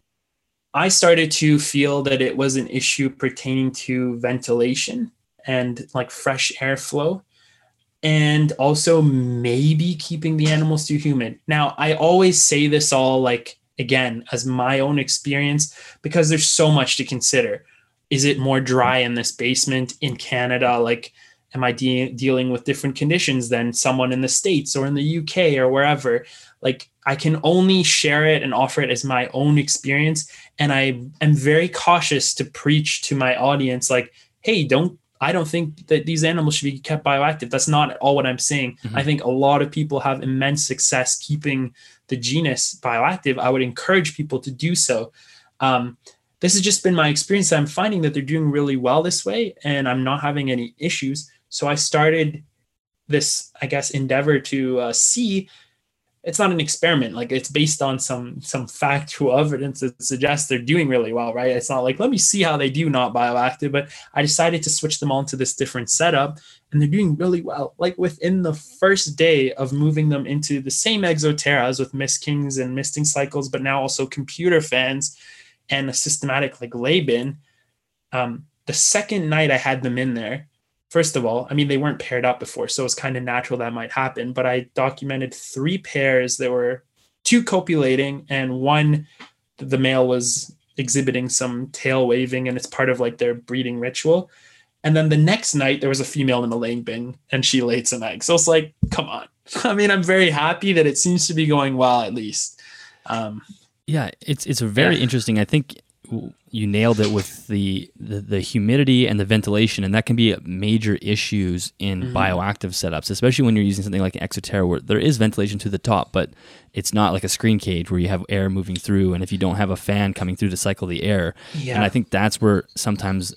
I started to feel that it was an issue pertaining to ventilation and like fresh airflow and also maybe keeping the animals too humid. Now, I always say this all like again as my own experience because there's so much to consider. Is it more dry in this basement in Canada? Like, am I de- dealing with different conditions than someone in the States or in the UK or wherever? Like, I can only share it and offer it as my own experience. And I am very cautious to preach to my audience, like, hey, don't I don't think that these animals should be kept bioactive. That's not at all what I'm saying. Mm-hmm. I think a lot of people have immense success keeping the genus bioactive. I would encourage people to do so. Um, this has just been my experience. I'm finding that they're doing really well this way, and I'm not having any issues. So I started this, I guess, endeavor to uh, see it's not an experiment like it's based on some some factual evidence that suggests they're doing really well right it's not like let me see how they do not bioactive but i decided to switch them all to this different setup and they're doing really well like within the first day of moving them into the same exoterras with mist kings and misting cycles but now also computer fans and a systematic like lay bin um, the second night i had them in there first of all, I mean, they weren't paired up before, so it's kind of natural that might happen. But I documented three pairs that were two copulating, and one, the male was exhibiting some tail waving, and it's part of like their breeding ritual. And then the next night, there was a female in the laying bin, and she laid some eggs. So it's like, come on. I mean, I'm very happy that it seems to be going well, at least. Um, yeah, it's it's very yeah. interesting. I think you nailed it with the, the, the humidity and the ventilation, and that can be major issues in mm-hmm. bioactive setups, especially when you're using something like Exoterra, where there is ventilation to the top, but it's not like a screen cage where you have air moving through, and if you don't have a fan coming through to cycle the air, yeah. and I think that's where sometimes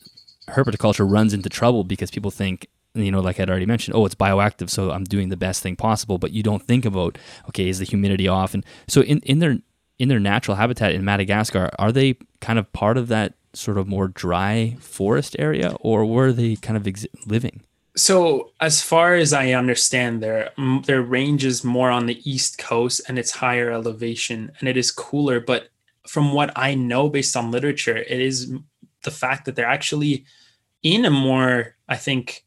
herpetoculture runs into trouble because people think you know, like I'd already mentioned, oh, it's bioactive, so I'm doing the best thing possible. But you don't think about, okay, is the humidity off? And so in, in their in their natural habitat in Madagascar, are they kind of part of that sort of more dry forest area, or were they kind of ex- living? So, as far as I understand, their their range is more on the east coast, and it's higher elevation, and it is cooler. But from what I know, based on literature, it is the fact that they're actually in a more, I think,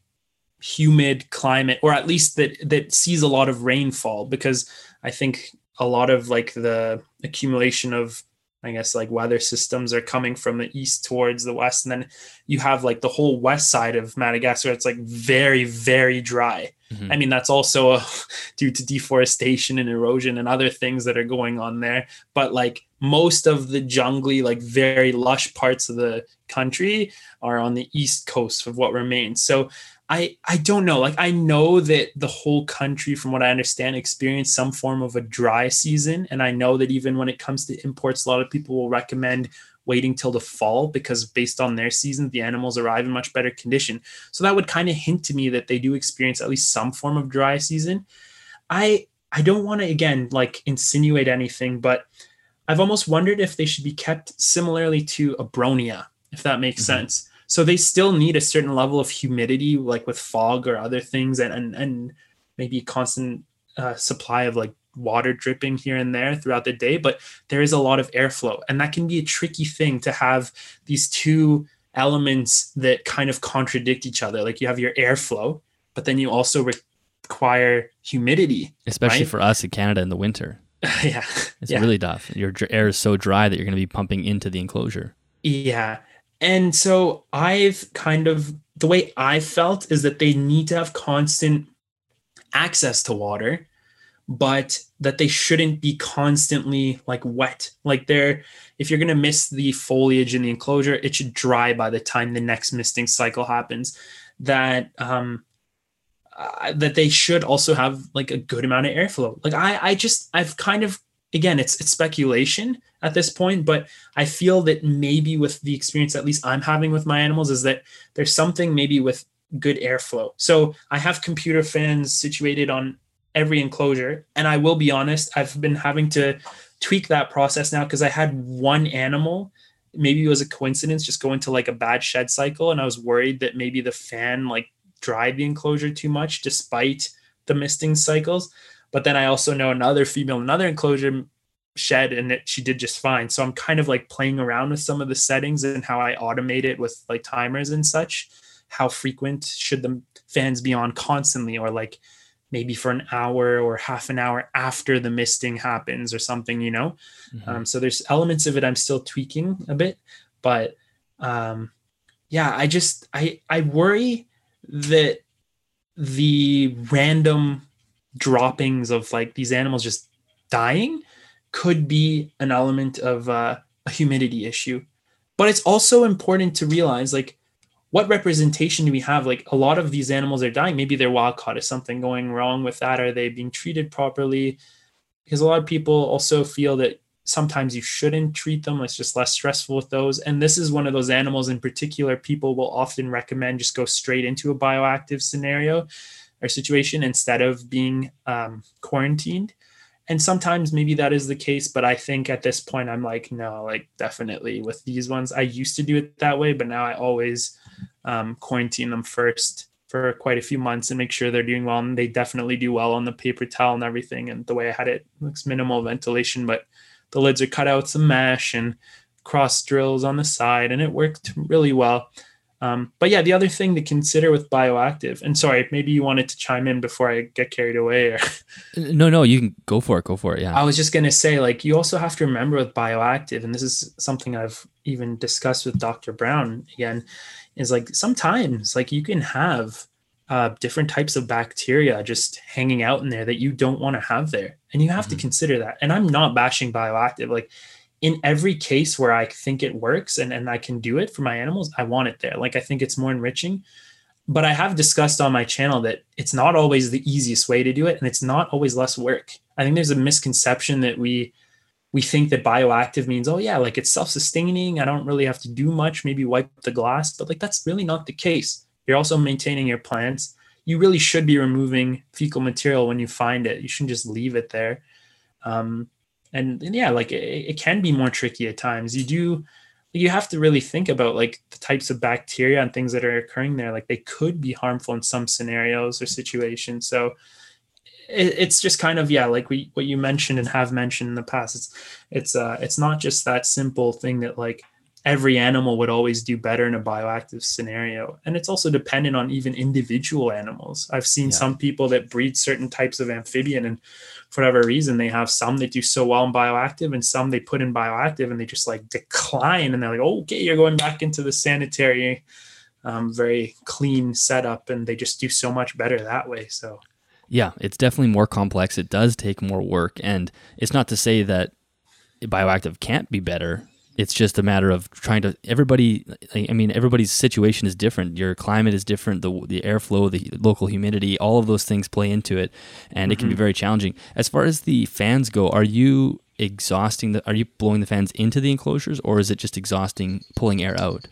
humid climate, or at least that that sees a lot of rainfall. Because I think a lot of like the accumulation of I guess like weather systems are coming from the east towards the west, and then you have like the whole west side of Madagascar. It's like very, very dry. Mm-hmm. I mean, that's also a, due to deforestation and erosion and other things that are going on there. But like most of the jungly, like very lush parts of the country are on the east coast of what remains. So I I don't know. Like I know that the whole country, from what I understand, experienced some form of a dry season, and I know that even when it comes to imports, a lot of people will recommend waiting till the fall because based on their season, the animals arrive in much better condition. So that would kind of hint to me that they do experience at least some form of dry season. I I don't want to again like insinuate anything, but I've almost wondered if they should be kept similarly to Abronia, if that makes mm-hmm. sense so they still need a certain level of humidity like with fog or other things and and, and maybe constant uh, supply of like water dripping here and there throughout the day, but there is a lot of airflow. And that can be a tricky thing to have these two elements that kind of contradict each other. Like you have your airflow, but then you also require humidity. Especially right? for us in Canada in the winter. yeah. It's yeah. really tough. Your air is so dry that you're going to be pumping into the enclosure. Yeah. And so I've kind of, the way I felt is that they need to have constant access to water but that they shouldn't be constantly like wet. Like they're, if you're going to miss the foliage in the enclosure, it should dry by the time the next misting cycle happens. That, um, uh, that they should also have like a good amount of airflow. Like I, I just, I've kind of, again, it's it's speculation at this point, but I feel that maybe with the experience at least I'm having with my animals is that there's something maybe with good airflow. So I have computer fans situated on every enclosure. And I will be honest, I've been having to tweak that process now because I had one animal. Maybe it was a coincidence just going to like a bad shed cycle. And I was worried that maybe the fan like dried the enclosure too much despite the misting cycles. But then I also know another female, another enclosure shed and it, she did just fine. So I'm kind of like playing around with some of the settings and how I automate it with like timers and such. How frequent should the fans be on constantly or like maybe for an hour or half an hour after the misting happens or something, you know? Mm-hmm. Um, so there's elements of it I'm still tweaking a bit, but um, yeah, I just, I, I worry that the random droppings of like these animals just dying could be an element of uh, a humidity issue. But it's also important to realize like what representation do we have? Like a lot of these animals are dying. Maybe they're wild caught. Is something going wrong with that? Are they being treated properly? Because a lot of people also feel that sometimes you shouldn't treat them. It's just less stressful with those. And this is one of those animals in particular, people will often recommend just go straight into a bioactive scenario or situation instead of being um, quarantined. And sometimes maybe that is the case, but I think at this point, I'm like, no, like definitely with these ones. I used to do it that way, but now I always um, quarantine them first for quite a few months and make sure they're doing well. And they definitely do well on the paper towel and everything. And the way I had it looks minimal ventilation, but the lids are cut out some mesh and cross drills on the side, and it worked really well. Um, but yeah, the other thing to consider with bioactive, and sorry, maybe you wanted to chime in before I get carried away. Or no, no, you can go for it. Go for it. Yeah. I was just gonna say, like, you also have to remember with bioactive, and this is something I've even discussed with Dr. Brown again, is like sometimes like you can have uh, different types of bacteria just hanging out in there that you don't want to have there, and you have mm-hmm. to consider that. And I'm not bashing bioactive, like in every case where I think it works and, and I can do it for my animals, I want it there. Like I think it's more enriching. But I have discussed on my channel that it's not always the easiest way to do it and it's not always less work. I think there's a misconception that we we think that bioactive means, oh yeah, like it's self-sustaining. I don't really have to do much, maybe wipe the glass, but like that's really not the case. You're also maintaining your plants. You really should be removing fecal material when you find it. You shouldn't just leave it there. Um, and, and yeah, like it, it can be more tricky at times. You do you have to really think about like the types of bacteria and things that are occurring there like they could be harmful in some scenarios or situations so it, it's just kind of yeah like we what you mentioned and have mentioned in the past it's it's uh it's not just that simple thing that like every animal would always do better in a bioactive scenario and it's also dependent on even individual animals i've seen yeah. some people that breed certain types of amphibian and for whatever reason they have some that do so well in bioactive and some they put in bioactive and they just like decline and they're like okay you're going back into the sanitary um, very clean setup and they just do so much better that way so yeah, it's definitely more complex. It does take more work. And it's not to say that bioactive can't be better. It's just a matter of trying to everybody I mean everybody's situation is different. Your climate is different, the the airflow, the local humidity, all of those things play into it and mm-hmm. it can be mm-hmm. very challenging. As far as the fans go, are you exhausting the are you blowing the fans into the enclosures or is it just exhausting pulling air out?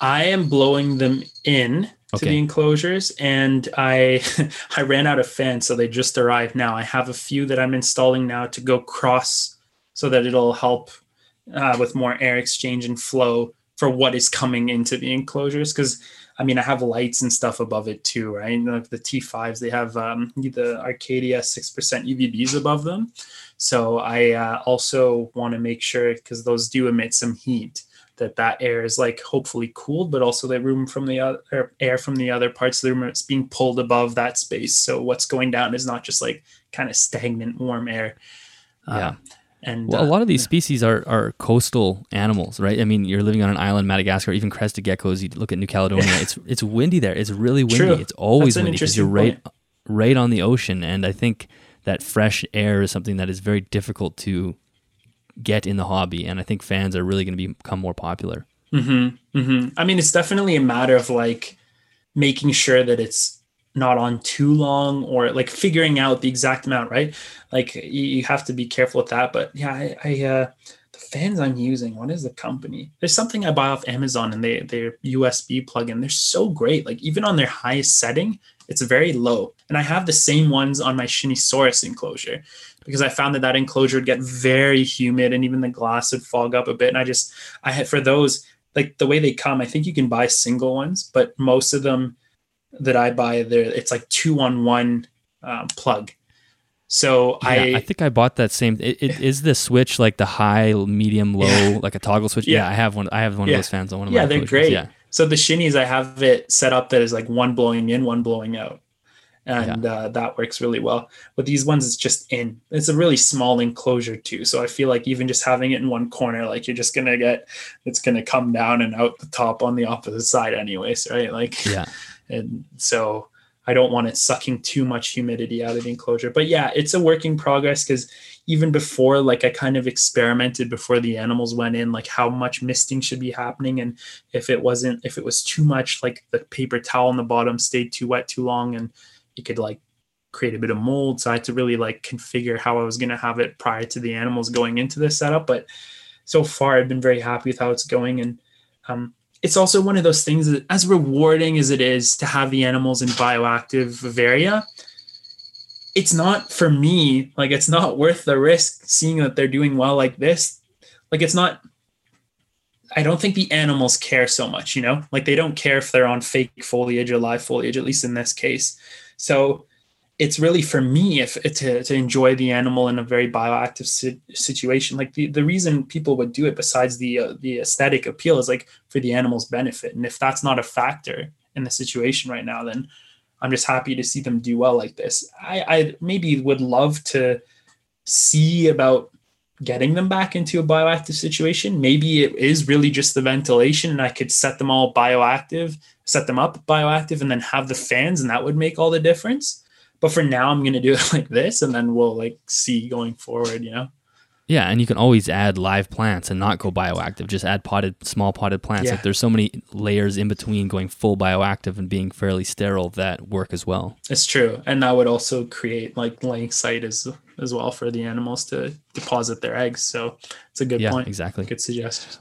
I am blowing them in to the enclosures and i i ran out of fans so they just arrived now i have a few that i'm installing now to go cross so that it'll help uh, with more air exchange and flow for what is coming into the enclosures because I mean, I have lights and stuff above it too, right? Like the T5s, they have um, the Arcadia 6% UVBs above them. So I uh, also want to make sure, because those do emit some heat, that that air is like hopefully cooled, but also the room from the other air from the other parts of the room is being pulled above that space. So what's going down is not just like kind of stagnant warm air. Yeah. Uh, and Well, a uh, lot of these species are, are coastal animals, right? I mean, you're living on an island, Madagascar, even crested geckos. You look at New Caledonia; it's it's windy there. It's really windy. True. It's always windy because you're right right on the ocean. And I think that fresh air is something that is very difficult to get in the hobby. And I think fans are really going to become more popular. hmm hmm I mean, it's definitely a matter of like making sure that it's not on too long or like figuring out the exact amount, right? Like you, you have to be careful with that. But yeah, I, I uh, the fans I'm using, what is the company? There's something I buy off Amazon and they their USB plugin. They're so great. Like even on their highest setting, it's very low. And I have the same ones on my Shinisaurus enclosure because I found that that enclosure would get very humid and even the glass would fog up a bit. And I just, I had for those, like the way they come, I think you can buy single ones, but most of them that I buy, there it's like two on one um, plug. So Yeah, I, I, think I bought that same. It, it is the switch like the high, medium, low, Yeah. like a toggle switch. Yeah, Yeah. I have one. I have one Yeah. of those fans on one of yeah, my they're enclosures. great. Yeah, So the shinies, I have it set up that is like one blowing in, one blowing out. And uh, that works really well. But these ones, it's just in. It's a really small enclosure too. So I feel like even just having it in one corner, like you're just gonna get, it's gonna come down and out the top on the opposite side, anyways, right? Like, yeah. And so I don't want it sucking too much humidity out of the enclosure. But yeah, it's a work in progress because even before, like I kind of experimented before the animals went in, like how much misting should be happening, and if it wasn't, if it was too much, like the paper towel on the bottom stayed too wet too long, and it could like create a bit of mold. So I had to really like configure how I was going to have it prior to the animals going into this setup. But so far, I've been very happy with how it's going, and um, it's also one of those things that as rewarding as it is to have the animals in bioactive Vivaria, it's not for me, like it's not worth the risk seeing that they're doing well like this. Like it's not I don't think the animals care so much, you know? Like they don't care if they're on fake foliage or live foliage, at least in this case. So it's really for me if to, to enjoy the animal in a very bioactive si- situation. Like the, the reason people would do it besides the uh, the aesthetic appeal is like for the animal's benefit. And if that's not a factor in the situation right now then i'm just happy to see them do well like this. I i maybe would love to see about getting them back into a bioactive situation. Maybe it is really just the ventilation and i could set them all bioactive set them up bioactive and then have the fans and that would make all the difference but for now i'm going to do it like this and then we'll like see going forward you know Yeah, and you can always add live plants and not go bioactive. Just add potted, small potted plants. Yeah. Like there's so many layers in between going full bioactive and being fairly sterile that work as well. it's true and that would also create like laying site as as well for the animals to deposit their eggs so it's a good yeah, point exactly. good suggestion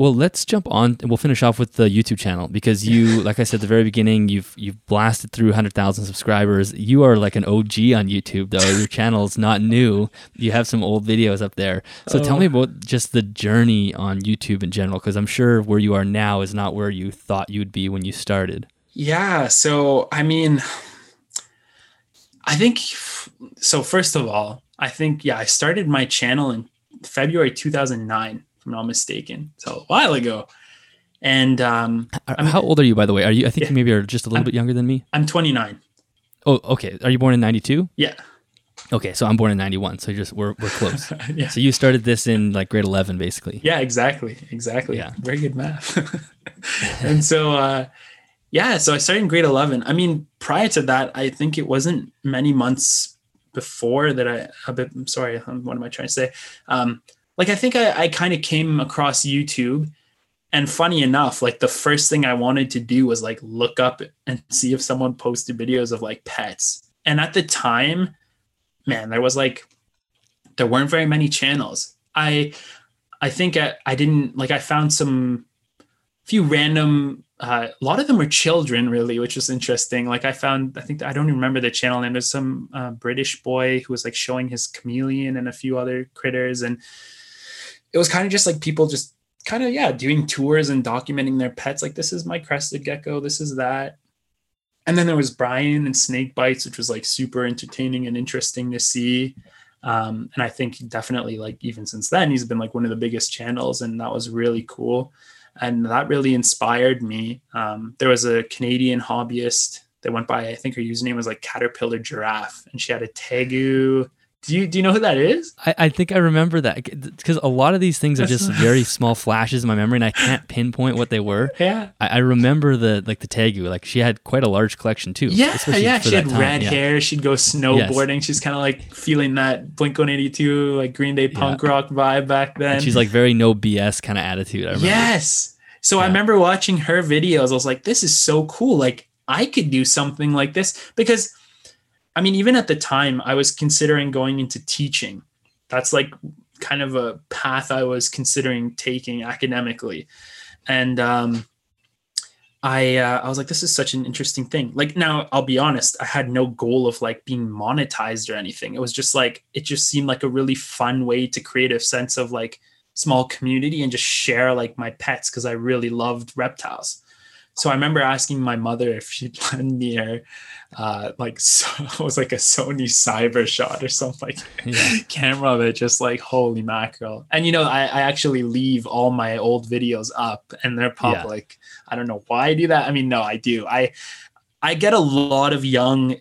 Well, let's jump on and we'll finish off with the YouTube channel because you, like I said at the very beginning, you've you've blasted through 100,000 subscribers. You are like an OG on YouTube, though. Your channel is not new. You have some old videos up there. So tell Oh. me about just the journey on YouTube in general, because I'm sure where you are now is not where you thought you'd be when you started. Yeah. So, I mean, I think so. First of all, I think, yeah, I started my channel in February 2009, if I'm not mistaken. So, a while ago. And um, Uh, How old are you, by the way? Are you? I think Yeah. you maybe are just a little I'm- bit younger than me. I'm 29. Oh, okay. Are you born in '92? Yeah. Okay, so I'm born in '91. So just we're we're close. yeah. so you started this in like grade 11, basically. Yeah, exactly. Exactly. Yeah. Very good math. and so, uh, yeah, so I started in grade 11. I mean, prior to that, I think it wasn't many months before that I, a bit, I'm sorry, what am I trying to say? Um, like, I think I, I kind of came across YouTube. And funny enough, like the first thing I wanted to do was like look up and see if someone posted videos of like pets. And at the time, man, there was like, there weren't very many channels. I, I think I, I didn't like I found some few random uh, a lot of them were children really which was interesting like I found I think I don't even remember the channel name there's some uh, British boy who was like showing his chameleon and a few other critters and it was kind of just like people just kind of yeah doing tours and documenting their pets like this is my crested gecko this is that. And then there was brian and snake bites which was like super entertaining and interesting to see. Um, and i think definitely like even since then he's been like one of the biggest channels and that was really cool. And that really inspired me. Um, there was a canadian hobbyist that went by i think her username was like caterpillar giraffe and she had a tegu do you do you know who that is? I, I think I remember that because a lot of these things are just very small flashes in my memory, and I can't pinpoint what they were. Yeah, I, I remember the like the Tegu. Like she had quite a large collection too. Yeah, yeah. She had time. red yeah. hair. She'd go snowboarding. Yes. She's kind of like feeling that Blink One Eighty Two like Green Day punk yeah. rock vibe back then. And she's like very no BS kind of attitude. I Yes. So yeah. I remember watching her videos. I was like, this is so cool. Like I could do something like this because I mean, even at the time, I was considering going into teaching. That's like kind of a path I was considering taking academically. And um, I uh, I was like, this is such an interesting thing. Like now, I'll be honest, I had no goal of like being monetized or anything. It was just like it just seemed like a really fun way to create a sense of like small community and just share like my pets because I really loved reptiles. So I remember asking my mother if she'd lend me her, uh, like so, it was like a Sony Cyber Shot or something like yeah. camera that just like holy mackerel. And you know, I, I actually leave all my old videos up and they're public. Yeah. I don't know why I do that. I mean, no, I do. I I get a lot of young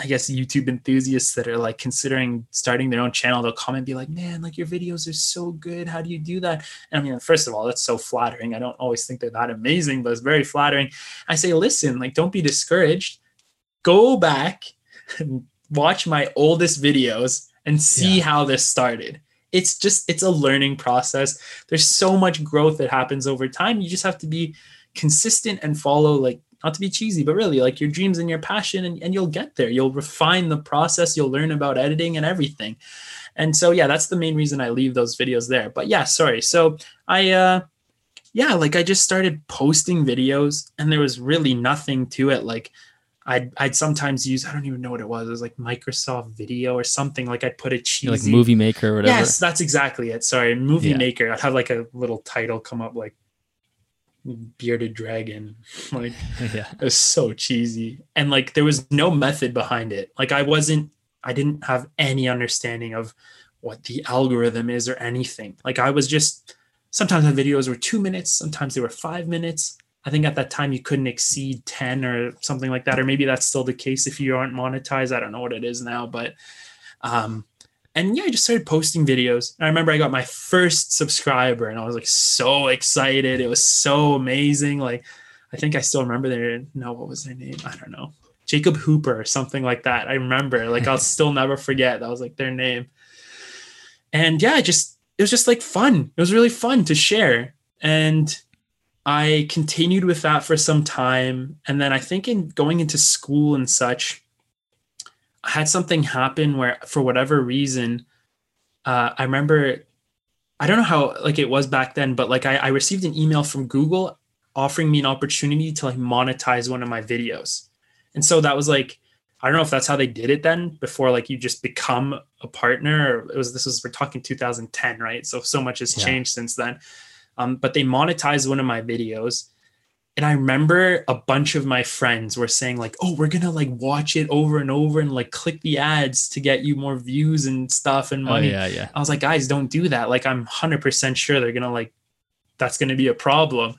I guess YouTube enthusiasts that are like considering starting their own channel, they'll comment and be like, man, like your videos are so good. How do you do that? And I mean, first of all, that's so flattering. I don't always think they're that amazing, but it's very flattering. I say, listen, like, don't be discouraged. Go back and watch my oldest videos and see yeah. how this started. It's just, it's a learning process. There's so much growth that happens over time. You just have to be consistent and follow like not to be cheesy, but really like your dreams and your passion, and, and you'll get there. You'll refine the process, you'll learn about editing and everything. And so, yeah, that's the main reason I leave those videos there. But yeah, sorry. So I, uh, yeah, like I just started posting videos and there was really nothing to it. Like I'd, I'd sometimes use, I don't even know what it was. It was like Microsoft Video or something. Like I'd put a cheesy. Like Movie Maker or whatever. Yes, that's exactly it. Sorry, Movie yeah. Maker. I'd have like a little title come up like bearded dragon. Like yeah. it was so cheesy. And like there was no method behind it. Like i wasn't i didn't have any understanding of what the algorithm is or anything. Like i was just sometimes my videos were two minutes sometimes they were five minutes. I think at that time you couldn't exceed 10 or something like that or maybe that's still the case if you aren't monetized. I don't know what it is now but um and yeah, I just started posting videos. And I remember I got my first subscriber and I was like so excited. It was so amazing. Like, I think I still remember their, no, what was their name? I don't know. Jacob Hooper or something like that. I remember, like, I'll still never forget. That was like their name. And yeah, just, it was just like fun. It was really fun to share. And I continued with that for some time. And then I think in going into school and such, I had something happen where for whatever reason, uh, I remember, I don't know how like it was back then, but like I, I received an email from Google offering me an opportunity to like monetize one of my videos. And so that was like, I don't know if that's how they did it then before like you just become a partner. it was this was we're talking 2010, right? So so much has yeah. changed since then. Um, but they monetized one of my videos and I remember a bunch of my friends were saying like, "Oh, we're gonna like watch it over and over and like click the ads to get you more views and stuff and oh, money." Oh, yeah, yeah. I was like, "Guys, don't do that." Like, I'm hundred percent sure they're gonna like, that's gonna be a problem.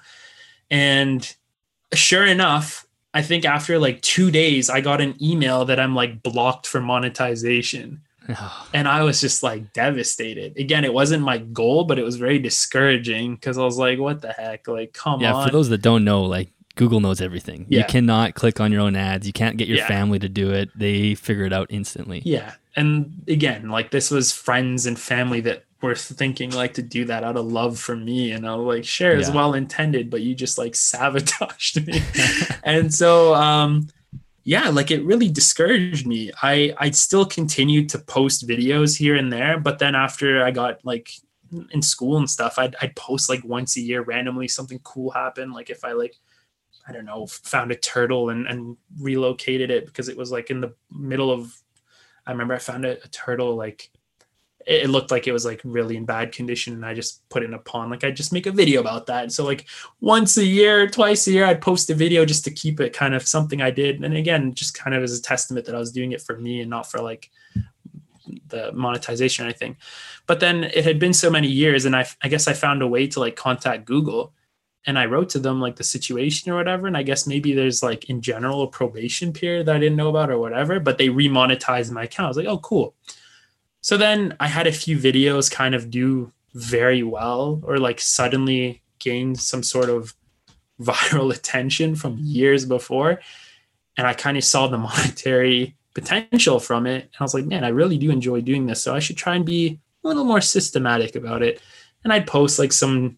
And sure enough, I think after like two days, I got an email that I'm like blocked for monetization. and I was just like devastated. Again, it wasn't my goal, but it was very discouraging because I was like, what the heck? Like, come yeah, on. Yeah, for those that don't know, like Google knows everything. Yeah. You cannot click on your own ads. You can't get your yeah. family to do it. They figure it out instantly. Yeah. And again, like this was friends and family that were thinking like to do that out of love for me. And I was like, sure, it's well intended, but you just like sabotaged me. and so um yeah, like it really discouraged me. I I still continued to post videos here and there, but then after I got like in school and stuff, I'd I'd post like once a year randomly something cool happened. Like if I like I don't know, found a turtle and, and relocated it because it was like in the middle of I remember I found a, a turtle like it, looked like it was like really in bad condition and I just put it in a pond. Like I just make a video about that. and so like once a year, twice a year, I'd post a video just to keep it kind of something I did. And again, just kind of as a testament that I was doing it for me and not for like the monetization or anything. But then it had been so many years and I, I guess I found a way to like contact Google and I wrote to them like the situation or whatever. And I guess maybe there's like in general a probation period that I didn't know about or whatever, but they remonetized my account. I was like, oh, cool. So then I had a few videos kind of do very well or like suddenly gain some sort of viral attention from mm-hmm. years before. And I kind of saw the monetary potential from it. And I was like, man, I really do enjoy doing this. So I should try and be a little more systematic about it. And I'd post like some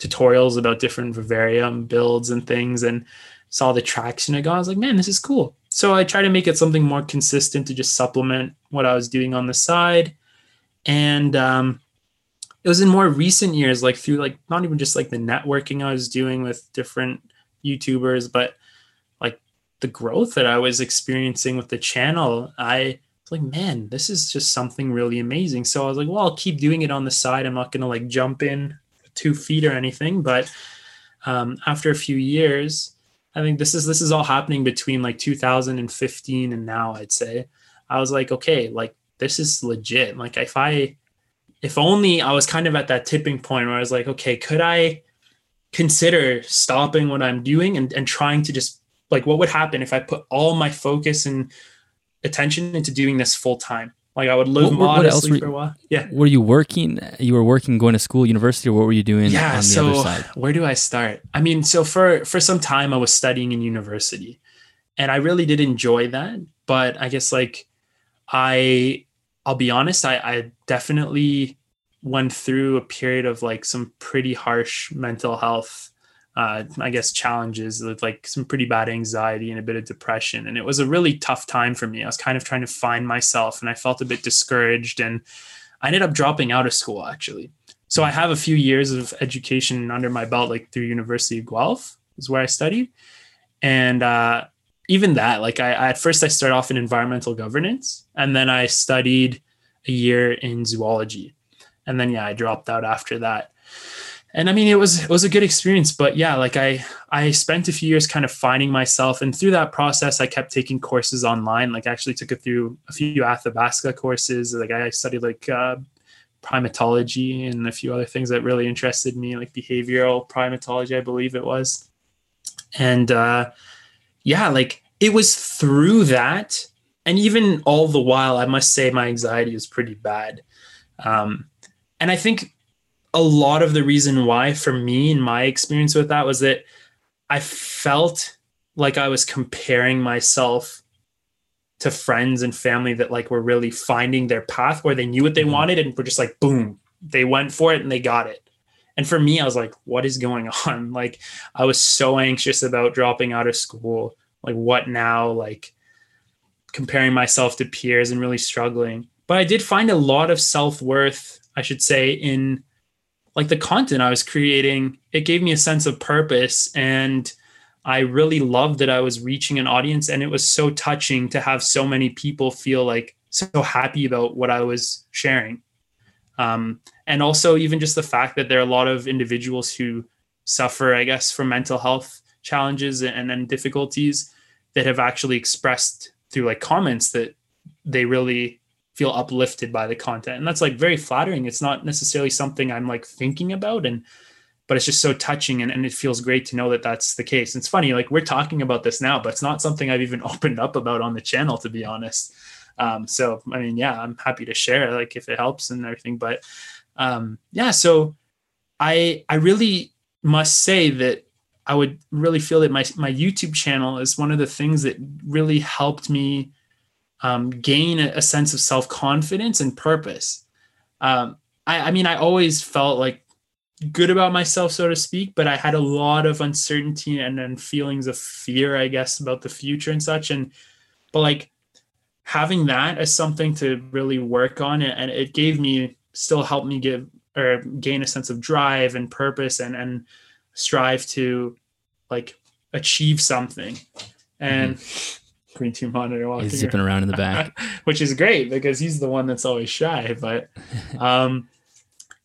tutorials about different vivarium builds and things and saw the traction I got. I was like, man, this is cool. So I try to make it something more consistent to just supplement what I was doing on the side. And um, it was in more recent years, like through like not even just like the networking I was doing with different YouTubers, but like the growth that I was experiencing with the channel. I was like, man, this is just something really amazing. So I was like, well, I'll keep doing it on the side. I'm not gonna like jump in two feet or anything, but um, after a few years, I think this is this is all happening between like 2015 and now. I'd say I was like, okay, like this is legit. Like if I, if only I was kind of at that tipping point where I was like, okay, could I consider stopping what I'm doing and and trying to just like what would happen if I put all my focus and attention into doing this full time? Like I would live what, what modestly you, for a while. Yeah. Were you working? You were working, going to school, university, or what were you doing? On the other side? Yeah. so where do I start? I mean, so for for some time I was studying in university, and I really did enjoy that. But I guess like I, I'll be honest, I, I definitely went through a period of like some pretty harsh mental health uh, I guess challenges with like some pretty bad anxiety and a bit of depression. And it was a really tough time for me. I was kind of trying to find myself and I felt a bit discouraged and I ended up dropping out of school actually. So I have a few years of education under my belt, like through University of Guelph is where I studied. And uh, even that, like I, I at first I started off in environmental governance and then I studied a year in zoology. And then yeah, I dropped out after that and I mean, it was it was a good experience. But yeah, like I I spent a few years kind of finding myself, and through that process, I kept taking courses online. Like I actually took it through a few Athabasca courses. Like I studied like uh, primatology and a few other things that really interested me, like behavioral primatology, I believe it was. And uh, yeah, like it was through that, and even all the while, I must say my anxiety was pretty bad. Um, and I think a lot of the reason why for me and my experience with that was that I felt like I was comparing myself to friends and family that like were really finding their path where they knew what they mm-hmm. wanted and were just like boom they went for it and they got it. And for me i was like what is going on? Like i was so anxious about dropping out of school. Like what now? Like comparing myself to peers and really struggling. But i did find a lot of self-worth i should say in like the content I was creating, it gave me a sense of purpose and I really loved that I was reaching an audience and it was so touching to have so many people feel like so happy about what I was sharing. Um, and also even just the fact that there are a lot of individuals who suffer, I guess, from mental health challenges and, and difficulties that have actually expressed through like comments that they really feel uplifted by the content. And that's like very flattering. It's not necessarily something i'm like thinking about and but it's just so touching and, and it feels great to know that that's the case. It's funny like we're talking about this now but it's not something i've even opened up about on the channel to be honest. Um, so i mean yeah i'm happy to share like if it helps and everything but um, yeah so i i really must say that i would really feel that my my youtube channel is one of the things that really helped me um, gain a, sense of self confidence and purpose. Um, I, I mean, I always felt like good about myself, so to speak, but I had a lot of uncertainty and feelings of fear, I guess, about the future and such. And, but like having that as something to really work on, and it gave me, still helped me give or gain a sense of drive and purpose and, and strive to like achieve something. And, mm-hmm Queen 2 monitor walking He's zipping around in the back. which is great because he's the one that's always shy. But um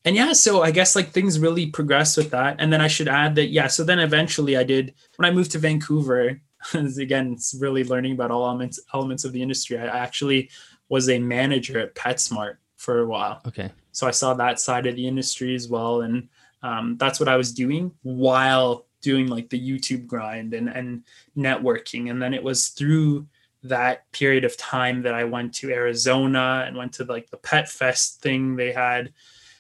and yeah, so I guess like things really progressed with that. And then I should add that, yeah, so then eventually I did when I moved to Vancouver, again, it's really learning about all elements elements of the industry. I actually was a manager at PetSmart for a while. Okay. So I saw that side of the industry as well. And um, that's what I was doing while doing like the YouTube grind and, and networking. And then it was through that period of time that I went to Arizona and went to like the Pet Fest thing they had.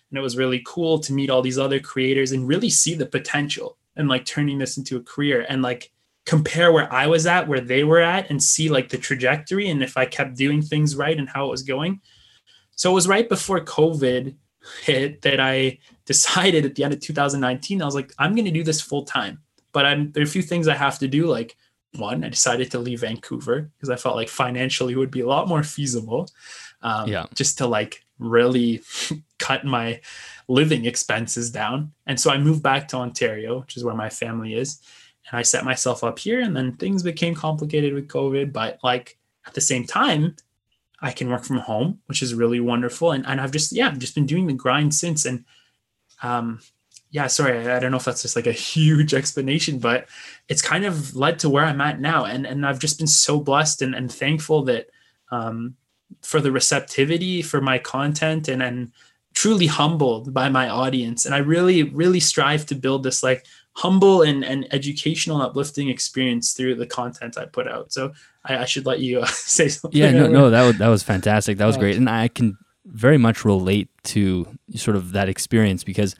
And it was really cool to meet all these other creators and really see the potential and like turning this into a career and like compare where I was at, where they were at, and see like the trajectory and if I kept doing things right and how it was going. So it was right before COVID hit that I decided at the end of 2019, I was like, I'm going to do this full time. But I'm, there are a few things I have to do. Like, one, I decided to leave Vancouver because I felt like financially it would be a lot more feasible. Um, yeah. Just to like really cut my living expenses down. And so I moved back to Ontario, which is where my family is. And I set myself up here. And then things became complicated with COVID. But like at the same time, I can work from home, which is really wonderful. And, and I've just, yeah, I've just been doing the grind since. And um, yeah, sorry, I, don't know if that's just like a huge explanation, but it's kind of led to where I'm at now. And, and I've just been so blessed and, and thankful that um, for the receptivity for my content and, and truly humbled by my audience. And I really, really strive to build this like humble and, and educational uplifting experience through the content I put out. So I, I should let you uh, say something. Yeah, no, no, that was, that was fantastic. That was great. And I can very much relate to sort of that experience because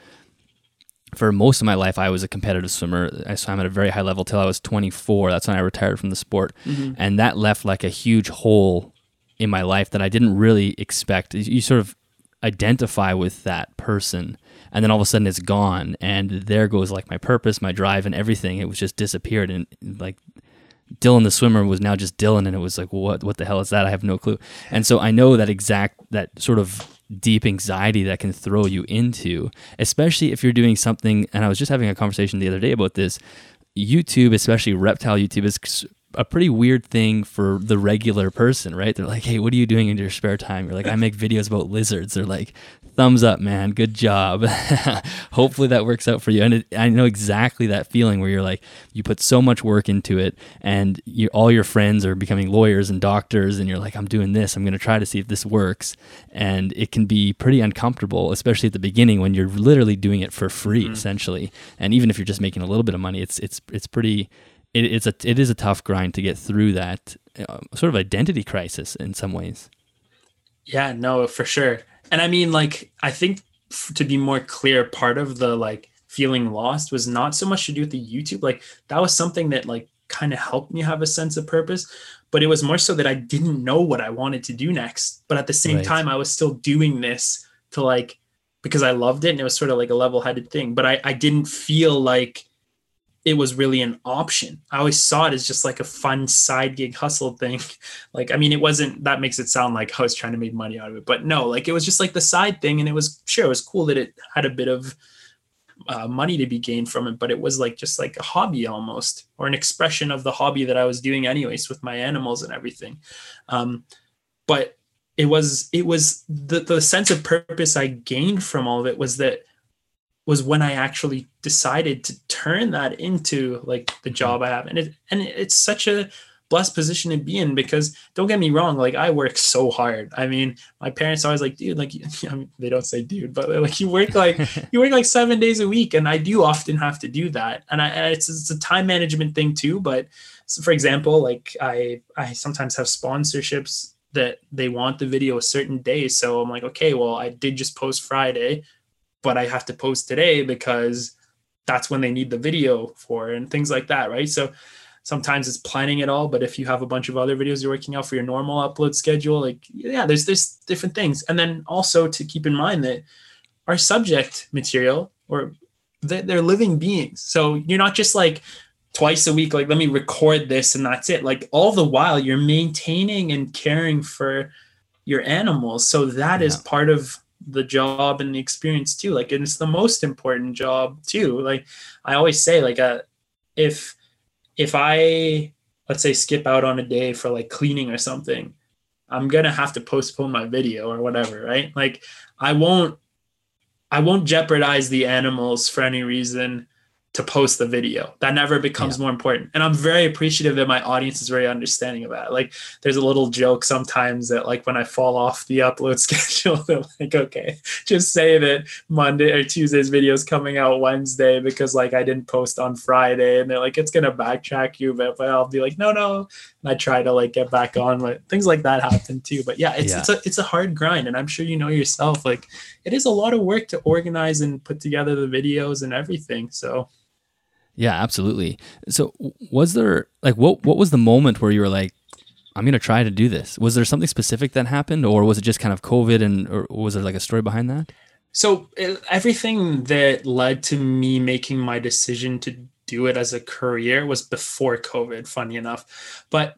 for most of my life, I was a competitive swimmer. I swam at a very high level till I was 24. That's when I retired from the sport. Mm-hmm. And that left like a huge hole in my life that I didn't really expect. You sort of identify with that person and then all of a sudden it's gone and there goes like my purpose my drive and everything it was just disappeared and like Dylan the swimmer was now just Dylan and it was like what what the hell is that I have no clue and so I know that exact that sort of deep anxiety that can throw you into especially if you're doing something and I was just having a conversation the other day about this YouTube especially reptile YouTube is a pretty weird thing for the regular person, right? They're like, "Hey, what are you doing in your spare time?" You're like, "I make videos about lizards." They're like, "Thumbs up, man. Good job." Hopefully that works out for you. And it, I know exactly that feeling where you're like, you put so much work into it, and you, all your friends are becoming lawyers and doctors, and you're like, "I'm doing this. I'm going to try to see if this works." And it can be pretty uncomfortable, especially at the beginning when you're literally doing it for free, mm-hmm. essentially. And even if you're just making a little bit of money, it's it's it's pretty it, it's a it is a tough grind to get through that uh, sort of identity crisis in some ways. Yeah, no, for sure. And I mean, like, I think f- to be more clear, part of the like feeling lost was not so much to do with the YouTube. Like, that was something that like kind of helped me have a sense of purpose, but it was more so that I didn't know what I wanted to do next. But at the same right. time, I was still doing this to like because I loved it and it was sort of like a level headed thing. But I, I didn't feel like it was really an option. I always saw it as just like a fun side gig hustle thing. like, I mean, it wasn't that makes it sound like I was trying to make money out of it, but no, like it was just like the side thing. And it was sure, it was cool that it had a bit of uh, money to be gained from it, but it was like just like a hobby almost, or an expression of the hobby that I was doing anyways with my animals and everything. Um, but it was, it was the, the sense of purpose I gained from all of it was that was when I actually decided to turn that into like the mm-hmm. job I have. And it and it's such a blessed position to be in because don't get me wrong, like I work so hard. I mean, my parents always like, dude, like I mean, they don't say dude, but like you work like you work like seven days a week, and I do often have to do that. And I and it's it's a time management thing too. But so for example, like I I sometimes have sponsorships that they want the video a certain day. So I'm like, okay, well, I did just post Friday but I have to post today because that's when they need the video for and things like that, right? So sometimes it's planning it all, but if you have a bunch of other videos you're working out for your normal upload schedule, like yeah, there's there's different things. And then also to keep in mind that our subject material or they're living beings. So you're not just like twice a week, like let me record this and that's it. Like all the while you're maintaining and caring for your animals. So that yeah. is part of the job and the experience too. Like and it's the most important job too. Like i always say like uh, if if i let's say skip out on a day for like cleaning or something, I'm gonna have to postpone my video or whatever, right? Like I won't I won't jeopardize the animals for any reason to post the video. That never becomes yeah. more important. And I'm very appreciative that my audience is very understanding of that. Like there's a little joke sometimes that like when I fall off the upload schedule, they're like, okay, just say that Monday or Tuesday's video is coming out Wednesday because like I didn't post on Friday. And they're like, it's gonna backtrack you, but, but I'll be like, no, no. And I try to like get back on. But things like that happen too. But yeah, it's yeah. it's a it's a hard grind. And I'm sure you know yourself, like it is a lot of work to organize and put together the videos and everything. So yeah, absolutely. So was there like what what was the moment where you were like I'm going to try to do this? Was there something specific that happened or was it just kind of COVID and or was there like a story behind that? So everything that led to me making my decision to do it as a career was before COVID, funny enough. But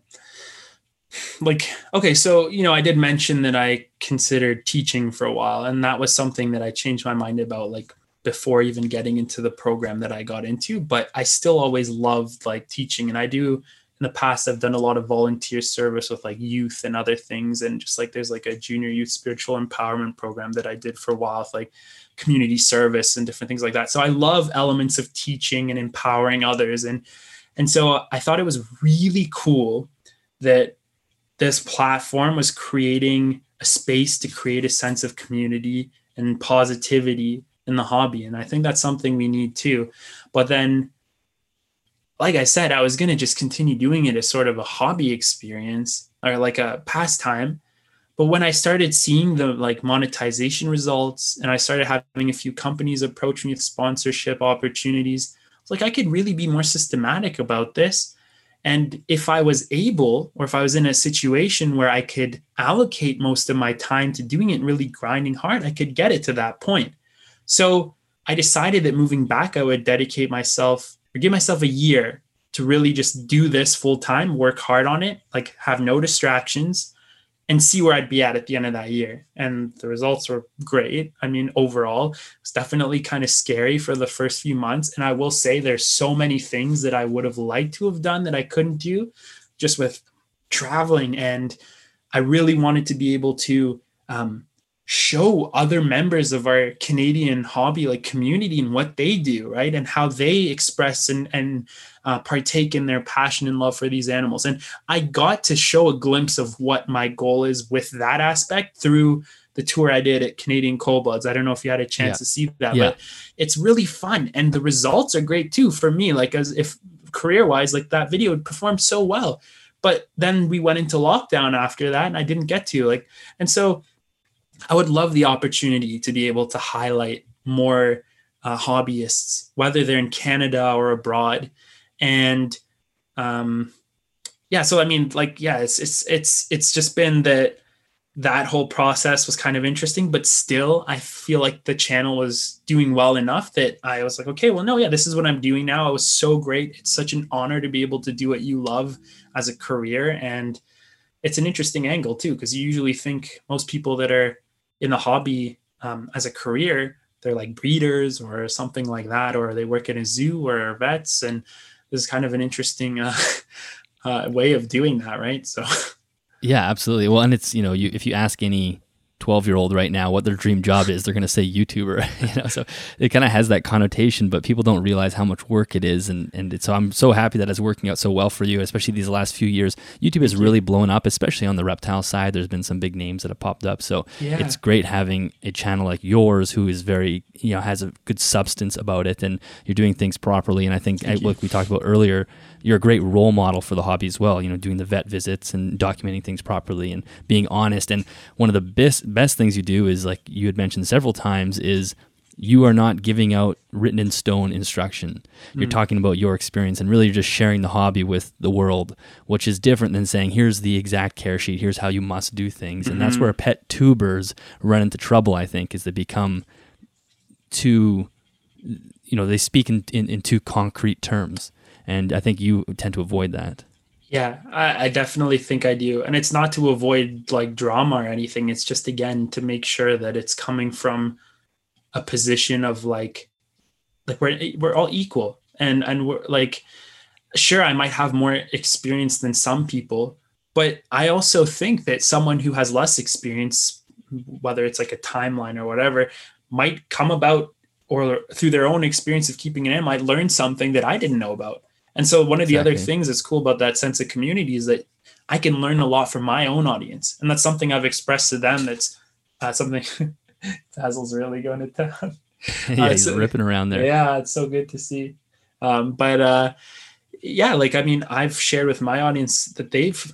like okay so you know i did mention that i considered teaching for a while and that was something that i changed my mind about like before even getting into the program that I got into, but I still always loved like teaching. And I do in the past, I've done a lot of volunteer service with like youth and other things. And just like there's like a junior youth spiritual empowerment program that I did for a while with like community service and different things like that. So I love elements of teaching and empowering others. And and so I thought it was really cool that this platform was creating a space to create a sense of community and positivity in the hobby. And I think that's something we need too. But then, like I said, I was going to just continue doing it as sort of a hobby experience or like a pastime. But when I started seeing the like monetization results and I started having a few companies approach me with sponsorship opportunities, like I could really be more systematic about this. And if I was able, or if I was in a situation where I could allocate most of my time to doing it really grinding hard, I could get it to that point. So I decided that moving back, I would dedicate myself or give myself a year to really just do this full time, work hard on it, like have no distractions and see where I'd be at at the end of that year. And the results were great. I mean, overall, it's definitely kind of scary for the first few months. And I will say there's so many things that I would have liked to have done that I couldn't do just with traveling. And I really wanted to be able to um, show other members of our Canadian hobby like community and what they do, right? And how they express and and uh, partake in their passion and love for these animals. And I got to show a glimpse of what my goal is with that aspect through the tour I did at Canadian Cold Bloods. I don't know if you had a chance yeah. to see that, yeah. but it's really fun and the results are great too for me. Like as if career wise, like that video would perform so well. But then we went into lockdown after that, and I didn't get to like, and so I would love the opportunity to be able to highlight more uh, hobbyists, whether they're in Canada or abroad. And um, yeah, so I mean, like, yeah, it's it's it's it's just been that that whole process was kind of interesting, but still, I feel like the channel was doing well enough that I was like, okay, well, no, yeah, this is what I'm doing now. It was so great. It's such an honor to be able to do what you love as a career, and it's an interesting angle too, because you usually think most people that are in the hobby um, as a career, they're like breeders or something like that, or they work in a zoo or vets. And this is kind of an interesting uh, uh, way of doing that, right? So, yeah, absolutely. Well, and it's you know, you if you ask any 12 year old right now what their dream job is. They're going to say youtuber you know so it kind of has that connotation but people don't realize how much work it is and and so i'm so happy that it's working out so well for you especially these last few years. Youtube has really blown up especially on the reptile side. There's been some big names that have popped up so yeah. it's great having a channel like yours who is very you know has a good substance about it and you're doing things properly and i think like we talked about earlier you're a great role model for the hobby as well. You know, doing the vet visits and documenting things properly and being honest. And one of the best best things you do is like you had mentioned several times is you are not giving out written in stone instruction. You're mm. talking about your experience and really you're just sharing the hobby with the world, which is different than saying, here's the exact care sheet, here's how you must do things. Mm-hmm. And that's mm-hmm. where pet tubers run into trouble, I think, is they become too, you know, they speak in, in, in too concrete terms and I think you tend to avoid that. Yeah, I, I, definitely think I do. And it's not to avoid like drama or anything. It's just again to make sure that it's coming from a position of like like we're we're all equal and and we're like sure, I might have more experience than some people, but I also think that someone who has less experience, whether it's like a timeline or whatever, might come about or through their own experience of keeping an animal, might learn something that I didn't know about. And so one of the exactly. other things that's cool about that sense of community is that I can learn a lot from my own audience. And that's something I've expressed to them. That's uh, something Basil's really going to town. yeah, uh, he's so, ripping around there. Yeah, it's so good to see. Um, but uh, yeah, like I mean, I've shared with my audience that they've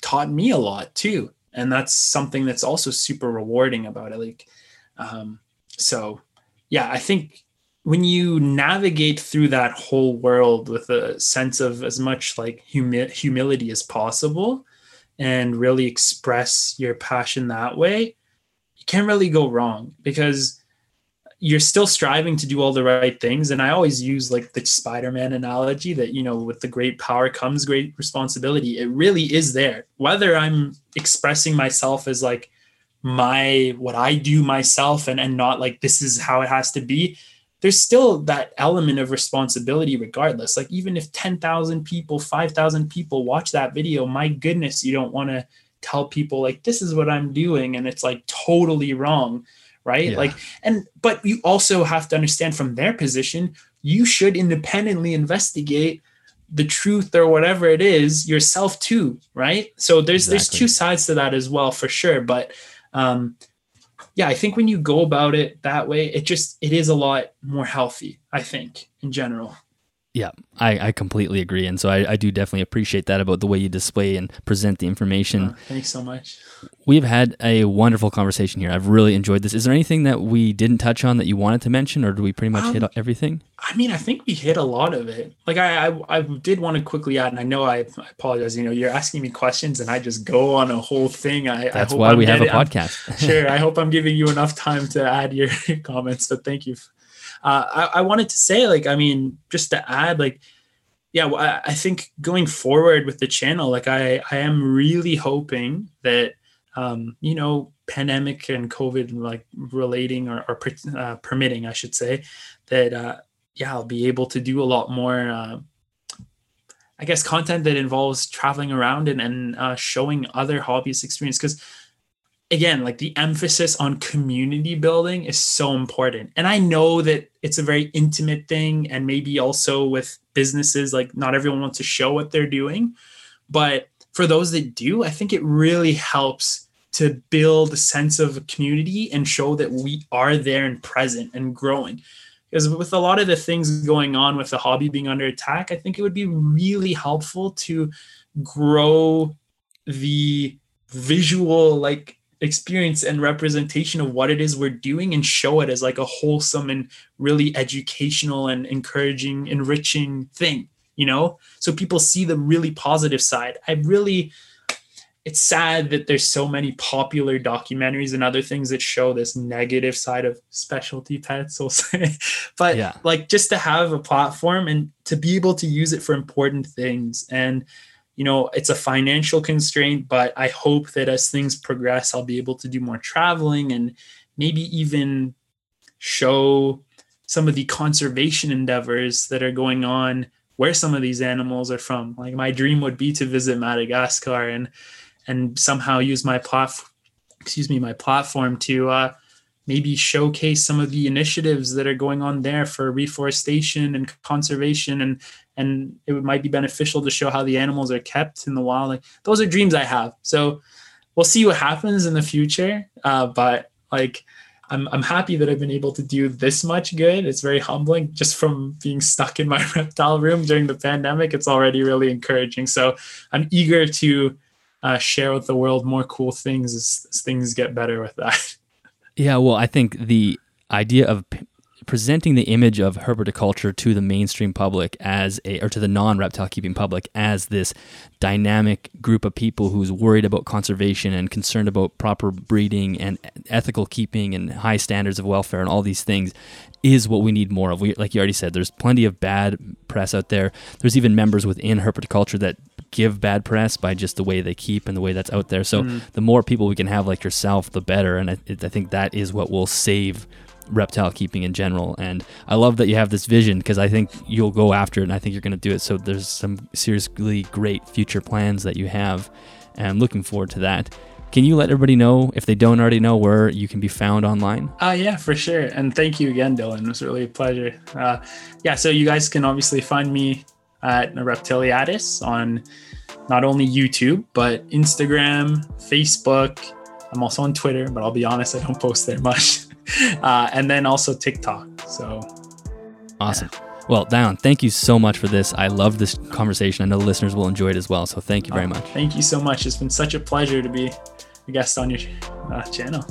taught me a lot too, and that's something that's also super rewarding about it. Like, um, so yeah, I think when you navigate through that whole world with a sense of as much like humi- humility as possible, and really express your passion that way, you can't really go wrong because you're still striving to do all the right things. And i always use like the spider-man analogy that you know with the great power comes great responsibility. It really is there. Whether i'm expressing myself as like my what i do myself and and not like this is how it has to be there's still that element of responsibility regardless like even if 10,000 people 5,000 people watch that video my goodness you don't want to tell people like this is what i'm doing and it's like totally wrong right yeah. like and but you also have to understand from their position you should independently investigate the truth or whatever it is yourself too right so there's exactly. there's two sides to that as well for sure but um yeah i think when you go about it that way it just it is a lot more healthy i think in general yeah, I, I completely agree. And so I, I do definitely appreciate that about the way you display and present the information. Oh, thanks so much. We've had a wonderful conversation here. I've really enjoyed this. Is there anything that we didn't touch on that you wanted to mention, or do we pretty much um, hit everything? I mean, I think we hit a lot of it. Like I, I, I did want to quickly add, and I know I, I, apologize. You know, you're asking me questions, and I just go on a whole thing. I that's I why I'm we have a podcast. sure. I hope I'm giving you enough time to add your comments. But thank you uh, I, I wanted to say, like, I mean, just to add, like, yeah, I, I think going forward with the channel, like, I, I am really hoping that, um, you know, pandemic and COVID, like, relating or, or uh, permitting, I should say, that, uh, yeah, I'll be able to do a lot more. Uh, I guess content that involves traveling around and, and uh, showing other hobbyist experience because again like the emphasis on community building is so important and i know that it's a very intimate thing and maybe also with businesses like not everyone wants to show what they're doing but for those that do i think it really helps to build a sense of community and show that we are there and present and growing. Because with a lot of the things going on with the hobby being under attack i think it would be really helpful to grow the visual like experience and representation of what it is we're doing and show it as like a wholesome and really educational and encouraging enriching thing you know? So people see the really positive side. I really it's sad that there's so many popular documentaries and other things that show this negative side of specialty pets we'll say. But yeah. like just to have a platform and to be able to use it for important things. And you know it's a financial constraint but i hope that as things progress i'll be able to do more traveling and maybe even show some of the conservation endeavors that are going on where some of these animals are from. Like my dream would be to visit madagascar and and somehow use my platform excuse me my platform to uh, maybe showcase some of the initiatives that are going on there for reforestation and conservation and and it might be beneficial to show how the animals are kept in the wild. Like those are dreams I have. So we'll see what happens in the future. Uh, but like I'm I'm happy that I've been able to do this much good. It's very humbling just from being stuck in my reptile room during the pandemic. It's already really encouraging. So I'm eager to uh, share with the world more cool things as, as things get better with that. Yeah, well, I think the idea of presenting the image of herpetoculture to the mainstream public as a or to the non-reptile keeping public as this dynamic group of people who's worried about conservation and concerned about proper breeding and ethical keeping and high standards of welfare and all these things is what we need more of. We, like you already said, there's plenty of bad press out there. There's even members within herpetoculture that give bad press by just the way they keep and the way that's out there. So mm. the more people we can have like yourself, the better. And I, I think that is what will save reptile keeping in general. And I love that you have this vision because I think you'll go after it and I think you're going to do it. So there's some seriously great future plans that you have. And looking forward to that. Can you let everybody know, if they don't already know, where you can be found online? Uh, yeah, for sure. And thank you again, Dylan. It was really a pleasure. Uh, yeah, so you guys can obviously find me at Reptiliatus on not only YouTube, but Instagram, Facebook. I'm also on Twitter, but I'll be honest, I don't post there much. Uh, and then also TikTok. So awesome. Yeah. Well, Dayyan, thank you so much for this. I love this conversation. I know the listeners will enjoy it as well. So thank you very oh, much. Thank you so much. It's been such a pleasure to be a guest on your uh, channel.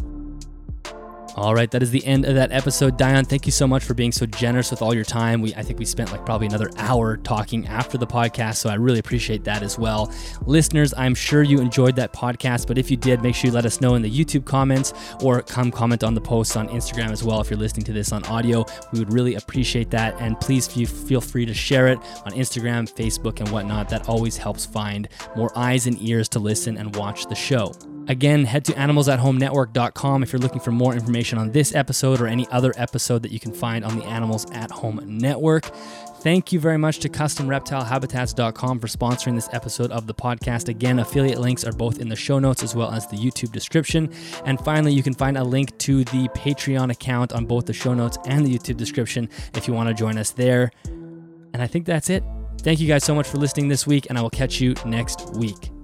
All right, that is the end of that episode. Dayyan, thank you so much for being so generous with all your time. We I think we spent like probably another hour talking after the podcast, so I really appreciate that as well. Listeners, I'm sure you enjoyed that podcast, but if you did, make sure you let us know in the YouTube comments or come comment on the posts on Instagram as well if you're listening to this on audio. We would really appreciate that, and please feel free to share it on Instagram, Facebook, and whatnot. That always helps find more eyes and ears to listen and watch the show. Again, head to animalsathomenetwork.com if you're looking for more information on this episode or any other episode that you can find on the Animals at Home Network. Thank you very much to CustomReptileHabitats.com for sponsoring this episode of the podcast. Again, affiliate links are both in the show notes as well as the YouTube description. And finally, you can find a link to the Patreon account on both the show notes and the YouTube description if you want to join us there. And I think that's it. Thank you guys so much for listening this week, and I will catch you next week.